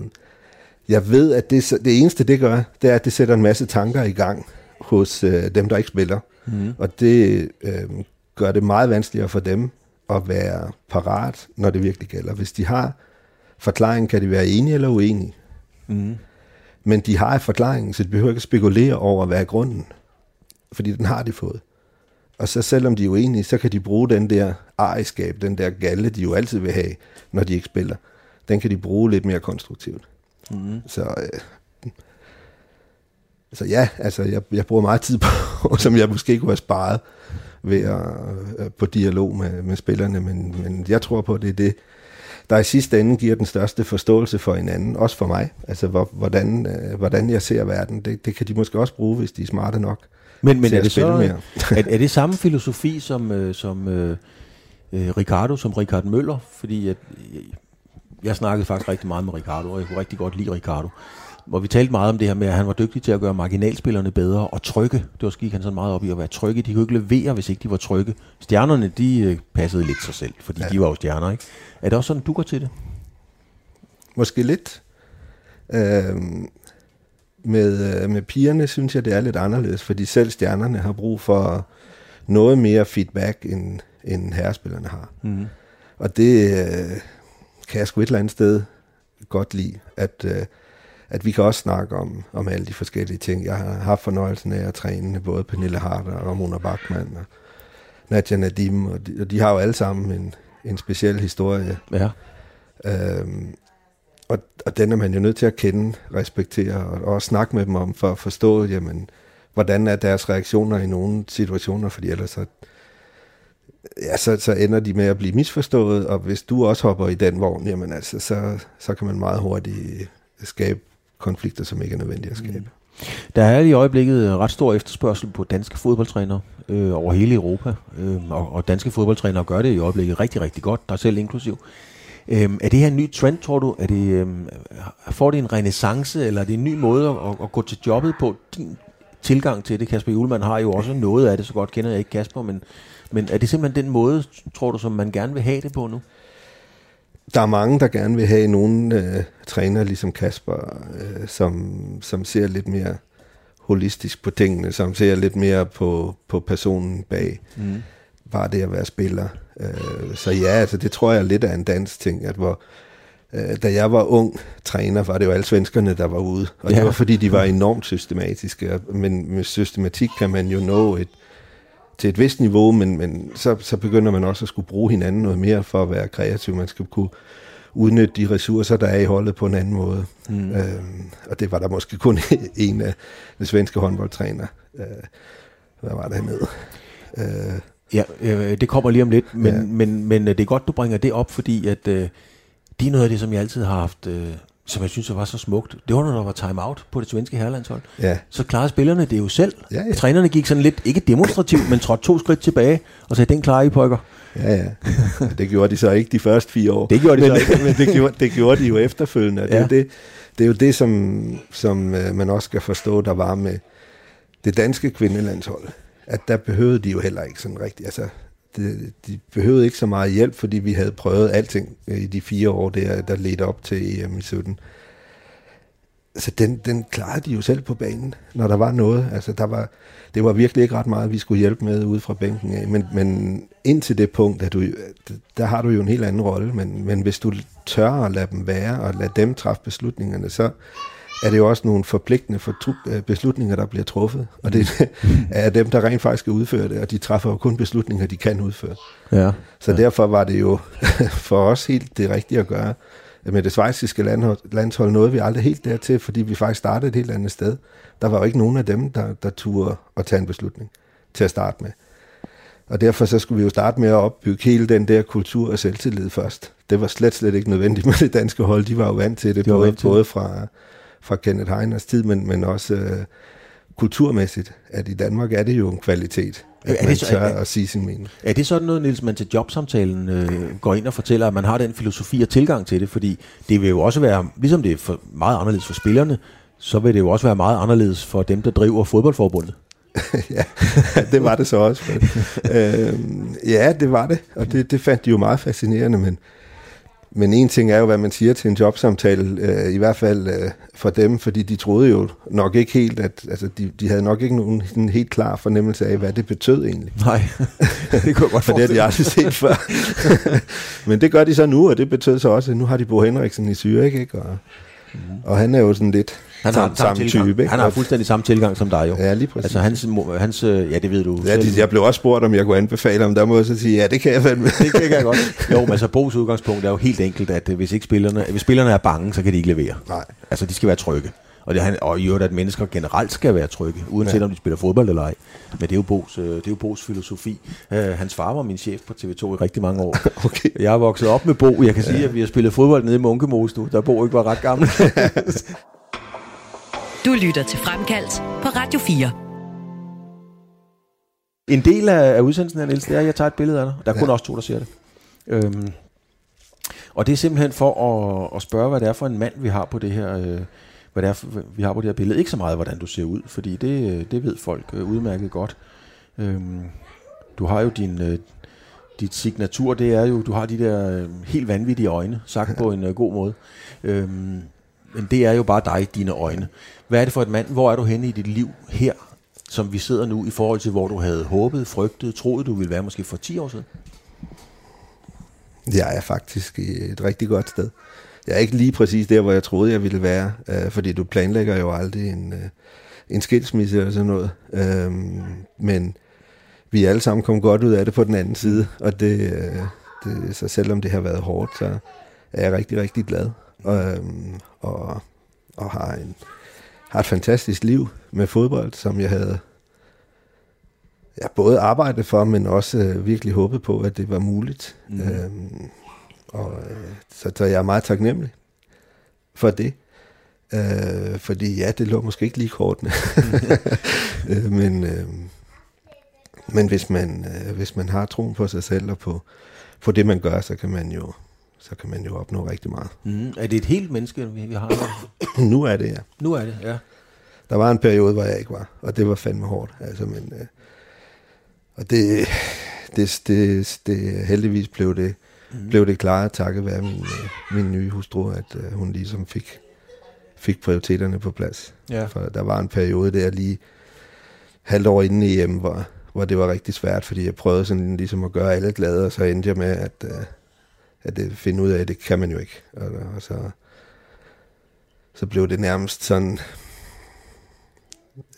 jeg ved, at det, det eneste, det gør, det er, at det sætter en masse tanker i gang hos øh, dem, der ikke spiller. Mm. Og det øh, gør det meget vanskeligere for dem at være parat, når det virkelig gælder. Hvis de har forklaringen kan de være enige eller uenige. Mm. Men de har forklaringen, så de behøver ikke spekulere over, hvad er grunden. Fordi den har de fået. Og så selvom de er uenige, så kan de bruge den der ejerskab, den der galle, de jo altid vil have, når de ikke spiller. Den kan de bruge lidt mere konstruktivt. Mm. Så, øh, så ja, altså jeg, jeg bruger meget tid på, som jeg måske kunne have sparet ved at, øh, på dialog med, med spillerne, men, men jeg tror på, at det er det, der i sidste ende giver den største forståelse for hinanden, også for mig. Altså, hvor, hvordan, øh, hvordan jeg ser verden, det, det kan de måske også bruge, hvis de er smarte nok. Men, men er, det så, mere. er, er det samme filosofi som, øh, som øh, øh, Ricardo, som Richard Møller? Fordi at, jeg snakkede faktisk rigtig meget med Ricardo, og jeg kunne rigtig godt lide Ricardo. Hvor vi talte meget om det her med, at han var dygtig til at gøre marginalspillerne bedre og trygge. Det var gik han sådan meget op i at være trygge. De kunne ikke levere, hvis ikke de var trygge. Stjernerne, de øh, passede lidt sig selv, fordi ja. de var jo stjerner, ikke? Er det også sådan, du går til det? Måske lidt. Øhm, med, øh, med pigerne synes jeg, det er lidt anderledes, fordi selv stjernerne har brug for noget mere feedback, end, end herrespillerne har. Mm. Og det øh, kan jeg sgu et eller andet sted godt lide, at, øh, at vi kan også snakke om, om alle de forskellige ting. Jeg har haft fornøjelsen af at træne både Pernille Harder og Mona Bachmann og Nadja Nadim, og de, og de har jo alle sammen en, en speciel historie. Ja. Øhm, og, og den er man jo nødt til at kende, respektere og, og snakke med dem om, for at forstå, jamen, hvordan er deres reaktioner i nogle situationer, fordi ellers så, ja, så, så ender de med at blive misforstået, og hvis du også hopper i den vogn, jamen altså, så, så kan man meget hurtigt skabe konflikter, som ikke er nødvendige at skabe. Mm. Der er i øjeblikket øh, ret stor efterspørgsel på danske fodboldtrænere øh, over hele Europa, øh, og, og danske fodboldtrænere gør det i øjeblikket rigtig, rigtig godt, der selv inklusiv. Øh, er det her en ny trend, tror du? Er det, øh, får det en renaissance, eller er det en ny måde at, at gå til jobbet på? Din tilgang til det, Kasper Julemand har jo også noget af det, så godt kender jeg ikke Kasper, men, men er det simpelthen den måde, tror du, som man gerne vil have det på nu? Der er mange, der gerne vil have nogle øh, træner, ligesom Kasper, øh, som, som ser lidt mere holistisk på tingene, som ser lidt mere på, på personen bag. Mm. Bare det at være spiller. Øh, så ja, altså, det tror jeg er lidt af en dansk ting, at hvor, øh, da jeg var ung træner, var det jo alle svenskerne, der var ude. Og ja. det var fordi, de var enormt systematiske. Men med systematik kan man jo nå et, til et vist niveau, men, men så, så begynder man også at skulle bruge hinanden noget mere for at være kreativ. Man skal kunne udnytte de ressourcer, der er i holdet på en anden måde. Mm. Øhm, og det var der måske kun en af de svenske håndboldtræner. Øh, hvad var det hernede? Øh, Ja, øh, det kommer lige om lidt, men, ja. men, men øh, det er godt, du bringer det op, fordi at, øh, det er noget af det, som jeg altid har haft, øh, som jeg synes var så smukt. Det var, når der var time-out på det svenske herrelandshold. Ja. Så klarede spillerne det jo selv. Ja, ja. Trænerne gik sådan lidt, ikke demonstrativt, men trådte to skridt tilbage, og sagde, den klarer I, pokker. Ja, ja. Det gjorde de så ikke de første fire år. Det gjorde de men, så ikke. men det gjorde, det gjorde de jo efterfølgende. Ja. Det, er jo det, det er jo det, som, som øh, man også skal forstå, der var med det danske kvindelandshold. At der behøvede de jo heller ikke sådan rigtigt. Altså, de, øh, de behøvede ikke så meget hjælp, fordi vi havde prøvet alting øh, i de fire år, der, der ledte op til EM i 17. Så den, den klarede de jo selv på banen, når der var noget. Altså, der var, det var virkelig ikke ret meget, vi skulle hjælpe med ude fra bænken af. Men, men indtil det punkt, at du, der har du jo en helt anden rolle. Men, men hvis du tør at lade dem være, og lade dem træffe beslutningerne, så, er det jo også nogle forpligtende øh, beslutninger, der bliver truffet. Og det er dem, der rent faktisk skal udføre det, og de træffer jo kun beslutninger, de kan udføre. Ja. Så ja. derfor var det jo for os helt det rigtige at gøre. Med det svejsiske landshold nåede vi aldrig helt dertil, fordi vi faktisk startede et helt andet sted. Der var jo ikke nogen af dem, der, der turde at tage en beslutning til at starte med. Og derfor så skulle vi jo starte med at opbygge hele den der kultur og selvtillid først. Det var slet, slet ikke nødvendigt med det danske hold. De var jo vant til det, de både, til. både fra, fra Kenneth Heiners tid, men, men også øh, kulturmæssigt, at i Danmark er det jo en kvalitet, at er man det så, tør er, at sige sin mening. Er det sådan noget, Niels, man til jobsamtalen øh, går ind og fortæller, at man har den filosofi og tilgang til det? Fordi det vil jo også være, ligesom det er for, meget anderledes for spillerne, så vil det jo også være meget anderledes for dem, der driver fodboldforbundet. ja, det var det så også. øh, ja, det var det, og det, det fandt de jo meget fascinerende, men men en ting er jo, hvad man siger til en jobsamtale, øh, i hvert fald øh, for dem, fordi de troede jo nok ikke helt, at altså, de, de havde nok ikke nogen en helt klar fornemmelse af, hvad det betød egentlig. Nej, det kunne jeg godt For det har de aldrig set før. Men det gør de så nu, og det betød så også, at nu har de Bo Henriksen i Zürich, ikke? Og, mm. og han er jo sådan lidt han har samme, samme type. Ikke? Han har fuldstændig samme tilgang som dig jo. Ja, lige præcis. Altså hans, hans øh, ja det ved du ja, selv. jeg blev også spurgt, om jeg kunne anbefale ham. Der må jeg så sige, ja det kan jeg fandme. det kan jeg godt. Jo, men altså Bo's udgangspunkt er jo helt enkelt, at øh, hvis ikke spillerne, hvis spillerne er bange, så kan de ikke levere. Nej. Altså de skal være trygge. Og, det, han, og i øvrigt, at mennesker generelt skal være trygge, uanset ja. om de spiller fodbold eller ej. Men det er jo Bo's, øh, det er jo Bo's filosofi. Uh, hans far var min chef på TV2 i rigtig mange år. okay. Jeg er vokset op med Bo. Jeg kan sige, ja. at vi har spillet fodbold nede i Munkemos nu, da Bo ikke var ret gammel. Du lytter til Fremkaldt på Radio 4. En del af, af udsendelsen her, Niels, det er, at jeg tager et billede af dig. Der er kun ja. også to, der ser det. Øhm, Og det er simpelthen for at, at spørge, hvad det er for en mand, vi har på det her, øh, hvad det er, for, vi har på det her billede. Ikke så meget, hvordan du ser ud, fordi det, øh, det ved folk øh, udmærket godt. Øhm, du har jo din, øh, dit signatur, det er jo, du har de der øh, helt vanvittige øjne, sagt på en øh, god måde. Øhm, men det er jo bare dig, dine øjne. Hvad er det for et mand? Hvor er du henne i dit liv her, som vi sidder nu, i forhold til, hvor du havde håbet, frygtet, troet, du ville være måske for 10 år siden? Jeg er faktisk i et rigtig godt sted. Jeg er ikke lige præcis der, hvor jeg troede, jeg ville være, øh, fordi du planlægger jo aldrig en, øh, en skilsmisse eller sådan noget. Øh, men vi er alle sammen kommet godt ud af det på den anden side, og det, øh, det, så selvom det har været hårdt, så er jeg rigtig, rigtig glad. Og, og, og har, en, har et fantastisk liv med fodbold, som jeg havde jeg både arbejdet for, men også øh, virkelig håbet på, at det var muligt. Mm. Øhm, og, øh, så, så jeg er meget taknemmelig for det. Øh, fordi ja, det lå måske ikke lige kortene. øh, men, øh, men hvis man, øh, hvis man har troen på sig selv og på, på det, man gør, så kan man jo, så kan man jo opnå rigtig meget. Mm. Er det et helt menneske, vi har nu er det, ja. Nu er det, ja. Der var en periode, hvor jeg ikke var, og det var fandme hårdt. Altså, men, øh, og det, det, det, det, heldigvis blev det, mm. blev det klart takket være min, øh, min nye hustru, at øh, hun ligesom fik, fik prioriteterne på plads. Ja. For der var en periode der lige halvt år inden i EM, hvor, hvor det var rigtig svært, fordi jeg prøvede sådan ligesom at gøre alle glade, og så endte jeg med at, øh, at det, finde ud af, at det kan man jo ikke. Og, og så, så blev det nærmest sådan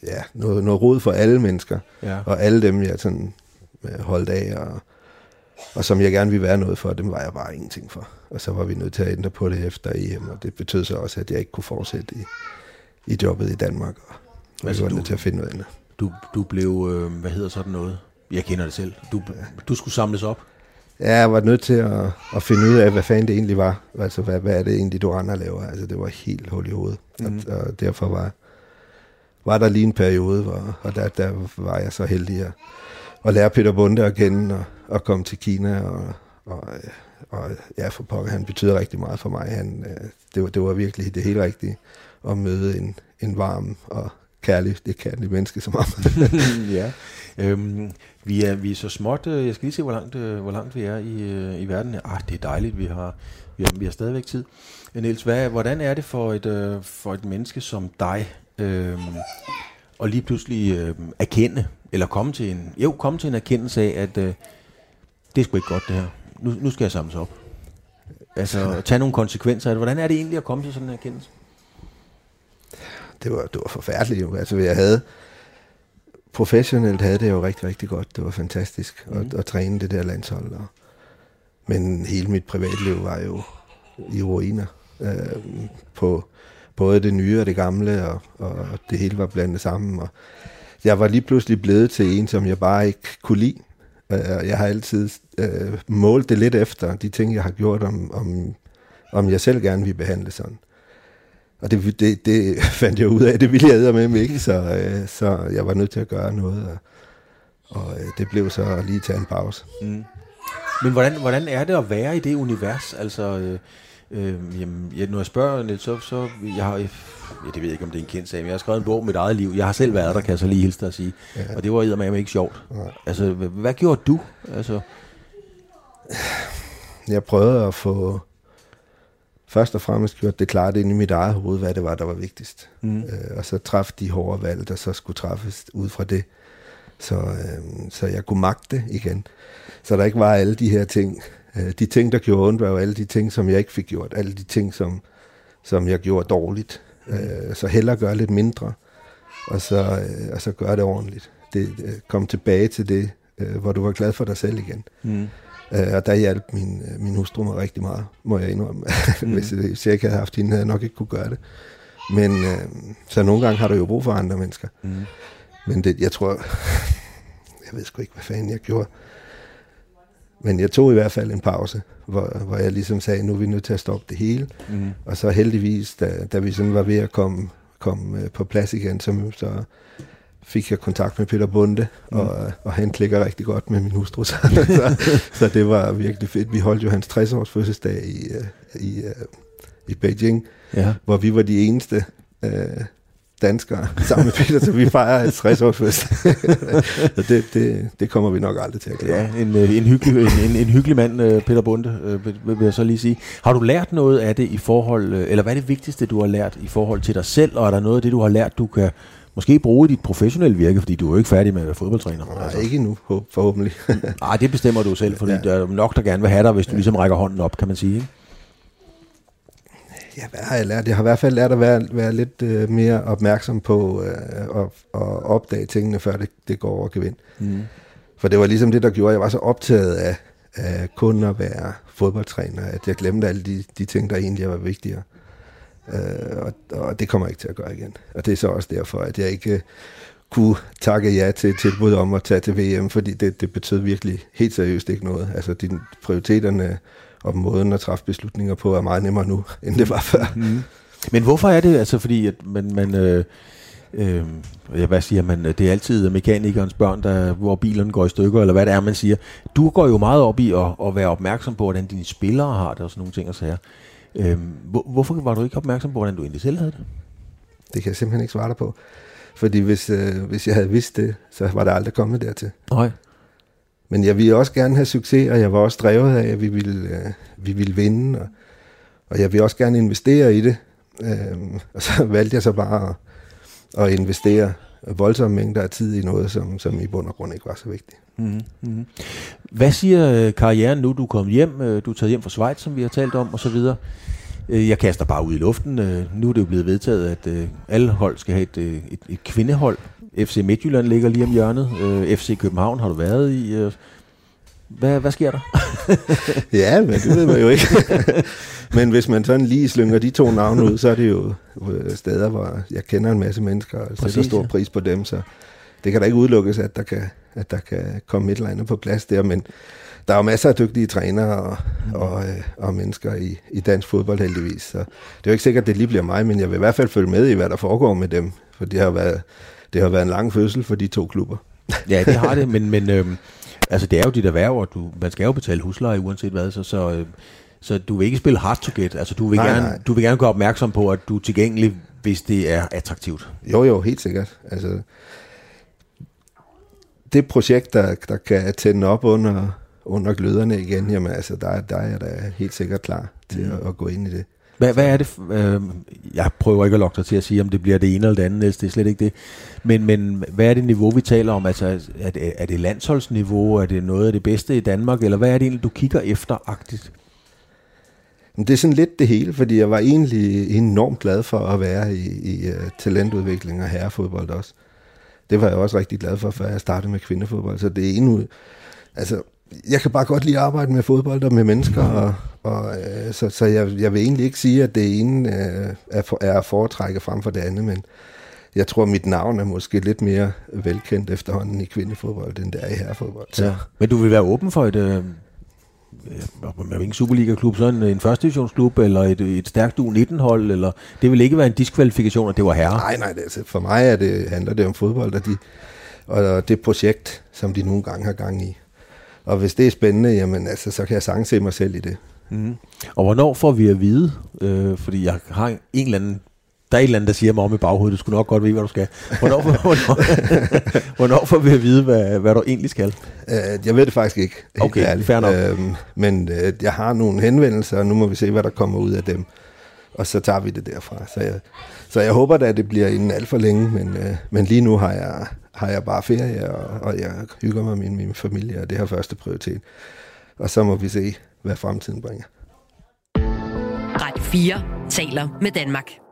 ja, noget, noget rod for alle mennesker, Ja. og alle dem, jeg sådan øh, holdt af, og, og som jeg gerne ville være noget for, dem var jeg bare ingenting for. Og så var vi nødt til at ændre på det efter EM, og det betød så også, at jeg ikke kunne fortsætte i, i jobbet i Danmark, og, og Altså, var nødt til at finde noget andet. Du, du blev, øh, hvad hedder sådan noget? Jeg kender det selv. Du, du skulle samles op. Ja, jeg var nødt til at, at finde ud af, hvad fanden det egentlig var. Altså, hvad, hvad er det egentlig, du andre laver? Altså, det var helt hul i hovedet. Mm. Og, og derfor var, var der lige en periode, hvor, og der, der var jeg så heldig at, at lære Peter Bunde at kende, og, og komme til Kina, og, og, og ja, for pokker, han betyder rigtig meget for mig. Han, øh, det, var, det var virkelig det helt rigtige, at møde en, en varm og kærlig, det kærlige menneske som ham. ja. Øhm, vi, er, vi er så småt. øh, Jeg skal lige se, hvor langt, øh, hvor langt vi er i, øh, i verden. Ah, det er dejligt. Vi har, vi har, vi har stadigvæk tid. Niels, hvad, hvordan er det for et, øh, for et menneske som dig øh, at lige pludselig øh, erkende, eller komme til en, jo, komme til en erkendelse af, at øh, det er sgu ikke godt det her. Nu, nu skal jeg samles op. Altså, tage nogle konsekvenser. Hvordan er det egentlig at komme til sådan en erkendelse? det var, det var forfærdeligt jo. Altså, jeg havde, professionelt havde det jo rigtig, rigtig godt. Det var fantastisk at, Mhm. at træne det der landshold. Og, men hele mit privatliv var jo i ruiner. Øh, på både det nye og det gamle, og, og det hele var blandet sammen. Og jeg var lige pludselig blevet til en, som jeg bare ikke kunne lide. Øh, Jeg har altid øh, målt det lidt efter de ting, jeg har gjort, om, om, om jeg selv gerne vil behandle sådan. Og det, det, det fandt jeg ud af, det ville jeg med mig ikke, så, øh, så jeg var nødt til at gøre noget. Og, og øh, det blev så at lige tage en pause. Mm. Men hvordan, hvordan er det at være i det univers? Altså, øh, øh, jamen, ja, når jeg spørger lidt, så, så jeg har, ja, det ved jeg ikke, om det er en kendt sag, men jeg har skrevet en bog om mit eget liv. Jeg har selv været der, kan jeg så lige hilse dig at sige. Ja. Og det var eddermame ikke sjovt. Nej. Altså, hvad, hvad gjorde du? Altså, Jeg prøvede at få først og fremmest gjort det klart ind i mit eget hoved, hvad det var, der var vigtigst. mm. Øh, og så træffe de hårde valg, der så skulle træffes ud fra det. Så, øh, så jeg kunne magte det igen. Så der ikke var alle de her ting. Øh, de ting, der gjorde ondt, var jo alle de ting, som jeg ikke fik gjort. Alle de ting, som, som jeg gjorde dårligt. Øh, så hellere gøre lidt mindre, og så, øh, og så gøre det ordentligt. Det, øh, kom tilbage til det, øh, hvor du var glad for dig selv igen. Mm. Øh, og der hjalp min, øh, min hustru mig rigtig meget, må jeg indrømme. Mm. hvis, jeg, hvis jeg ikke havde haft hende, havde jeg nok ikke kunne gøre det. Men øh, så nogle gange har du jo brug for andre mennesker. Mm. Men det, jeg tror, jeg ved sgu ikke, hvad fanden jeg gjorde. Men jeg tog i hvert fald en pause, hvor, hvor jeg ligesom sagde, nu er vi nødt til at stoppe det hele. Mm. Og så heldigvis, da, da vi sådan var ved at komme, komme øh, på plads igen, så, så fik jeg kontakt med Peter Bunde, mm. og, og han klikker rigtig godt med min hustru, så, så, så det var virkelig fedt. Vi holdt jo hans 60-års fødselsdag i, øh, i, øh, i Beijing, ja. hvor vi var de eneste øh, danskere sammen med Peter, så vi fejrer 50 års fødselsdag. så det, det, det kommer vi nok aldrig til at klare. Ja, en, en, hyggelig, en, en, en hyggelig mand, Peter Bunde, vil jeg så lige sige. Har du lært noget af det i forhold, eller hvad er det vigtigste, du har lært i forhold til dig selv, og er der noget af det, du har lært, du kan måske bruge dit professionelle virke, fordi du er jo ikke færdig med at være fodboldtræner. Nej, altså. ikke endnu, forhåbentlig. Nej, det bestemmer du selv, fordi ja. der er nok, der gerne vil have dig, hvis du ja. ligesom rækker hånden op, kan man sige. Ikke? Ja, hvad har jeg lært? Jeg har i hvert fald lært at være, være lidt øh, mere opmærksom på øh, at, at opdage tingene, før det, det går over gevind. Mm. For det var ligesom det, der gjorde, at jeg var så optaget af, af kun at være fodboldtræner, at jeg glemte alle de, de ting, der egentlig var vigtigere. Øh, og, og det kommer jeg ikke til at gøre igen. Og det er så også derfor, at jeg ikke øh, kunne takke ja til tilbud om at tage til VM, fordi det, det betød virkelig helt seriøst ikke noget. Altså, de prioriteterne og måden at træffe beslutninger på er meget nemmere nu, end det var før. Mm. Men hvorfor er det, altså fordi at man, man øh, øh, hvad siger man, det er altid mekanikernes børn, der, hvor bilerne går i stykker, eller hvad det er, man siger. Du går jo meget op i at, at være opmærksom på, hvordan dine spillere har det, og sådan nogle ting og sager. Øh, hvor, hvorfor var du ikke opmærksom på, hvordan du egentlig selv havde det? Det kan jeg simpelthen ikke svare dig på. Fordi hvis, øh, hvis jeg havde vidst det, så var det aldrig kommet dertil. Nej. Men jeg ville også gerne have succes, og jeg var også drevet af, at vi ville, øh, vi ville vinde, og, og jeg ville også gerne investere i det. Øh, og så valgte jeg så bare at, at investere voldsomme mængder af tid i noget, som, som i bund og grund ikke var så vigtigt. Mm-hmm. Hvad siger øh, karrieren nu? Du er kommet hjem, øh, du er taget hjem fra Schweiz, som vi har talt om, og så videre. Øh, jeg kaster bare ud i luften. Nu er det jo blevet vedtaget, at alle hold skal have et, et, et kvindehold. FC Midtjylland ligger lige om hjørnet. FC København har du været i. Hvad, hvad sker der? ja, men det ved man jo ikke. men hvis man sådan lige slynger de to navne ud, så er det jo steder, hvor jeg kender en masse mennesker og sætter stor pris på dem. Så det kan da ikke udelukkes, at der kan, at der kan komme et eller andet på plads der, men der er jo masser af dygtige trænere og, mm. og, øh, og mennesker i, i dansk fodbold heldigvis. Så det er jo ikke sikkert, at det lige bliver mig, men jeg vil i hvert fald følge med i, hvad der foregår med dem, for det har været, det har været en lang fødsel for de to klubber. ja, det har det, men, men øhm, altså, det er jo dit erhverv, og du, man skal jo betale husleje uanset hvad, så, så, øh, så du vil ikke spille hard to get. Altså, du vil, nej, gerne, nej. du vil gerne gøre opmærksom på, at du er tilgængelig, hvis det er attraktivt. Jo, jo, helt sikkert. Altså, det projekt, der, der kan tænde op under, under gløderne igen, jamen altså, der, der er jeg da helt sikkert klar til mm. at, at gå ind i det. Hvad, hvad er det? Øh, jeg prøver ikke at lokke dig til at sige, om det bliver det ene eller det andet, det er slet ikke det. Men, men hvad er det niveau, vi taler om? Altså, er det, er det landsholdsniveau? Er det noget af det bedste i Danmark? Eller hvad er det egentlig, du kigger efter agtigt? Det er sådan lidt det hele, fordi jeg var egentlig enormt glad for at være i, i uh, talentudvikling og herrefodbold også. Det var jeg også rigtig glad for, før jeg startede med kvindefodbold. Så det er endnu... Altså, jeg kan bare godt lide at arbejde med fodbold og med mennesker, og, og øh, så, så jeg, jeg vil egentlig ikke sige, at det ene øh, er, for, er at foretrække frem for det andet, men jeg tror, at mit navn er måske lidt mere velkendt efterhånden i kvindefodbold, end det er i herrefodbold. Så. Ja. Men du vil være åben for et, øh, man er ikke Superliga-klub, så en, en første divisionsklub, eller et, et stærkt U19-hold, eller det vil ikke være en diskvalifikation, at det var herre. Nej, nej, det, altså, for mig er det, handler det om fodbold, og, de, og det projekt, som de nogle gange har gang i. Og hvis det er spændende, jamen, altså, så kan jeg sagtens se mig selv i det. Mm. Og hvornår får vi at vide, øh, fordi jeg har en eller anden der er et eller andet, der siger mig om i baghovedet, du skulle nok godt vide, hvad du skal. Hvornår, hvornår, hvornår får vi at vide, hvad, hvad du egentlig skal? Uh, jeg ved det faktisk ikke. Okay, fair nok. Uh, men uh, jeg har nogle henvendelser, og nu må vi se, hvad der kommer ud af dem. Og så tager vi det derfra. Så jeg, så jeg håber da, at det bliver inden alt for længe, men, uh, men lige nu har jeg, har jeg bare ferie, og, og jeg hygger mig med min, min familie, og det har første prioritet. Og så må vi se, hvad fremtiden bringer. Radio 4 taler med Danmark.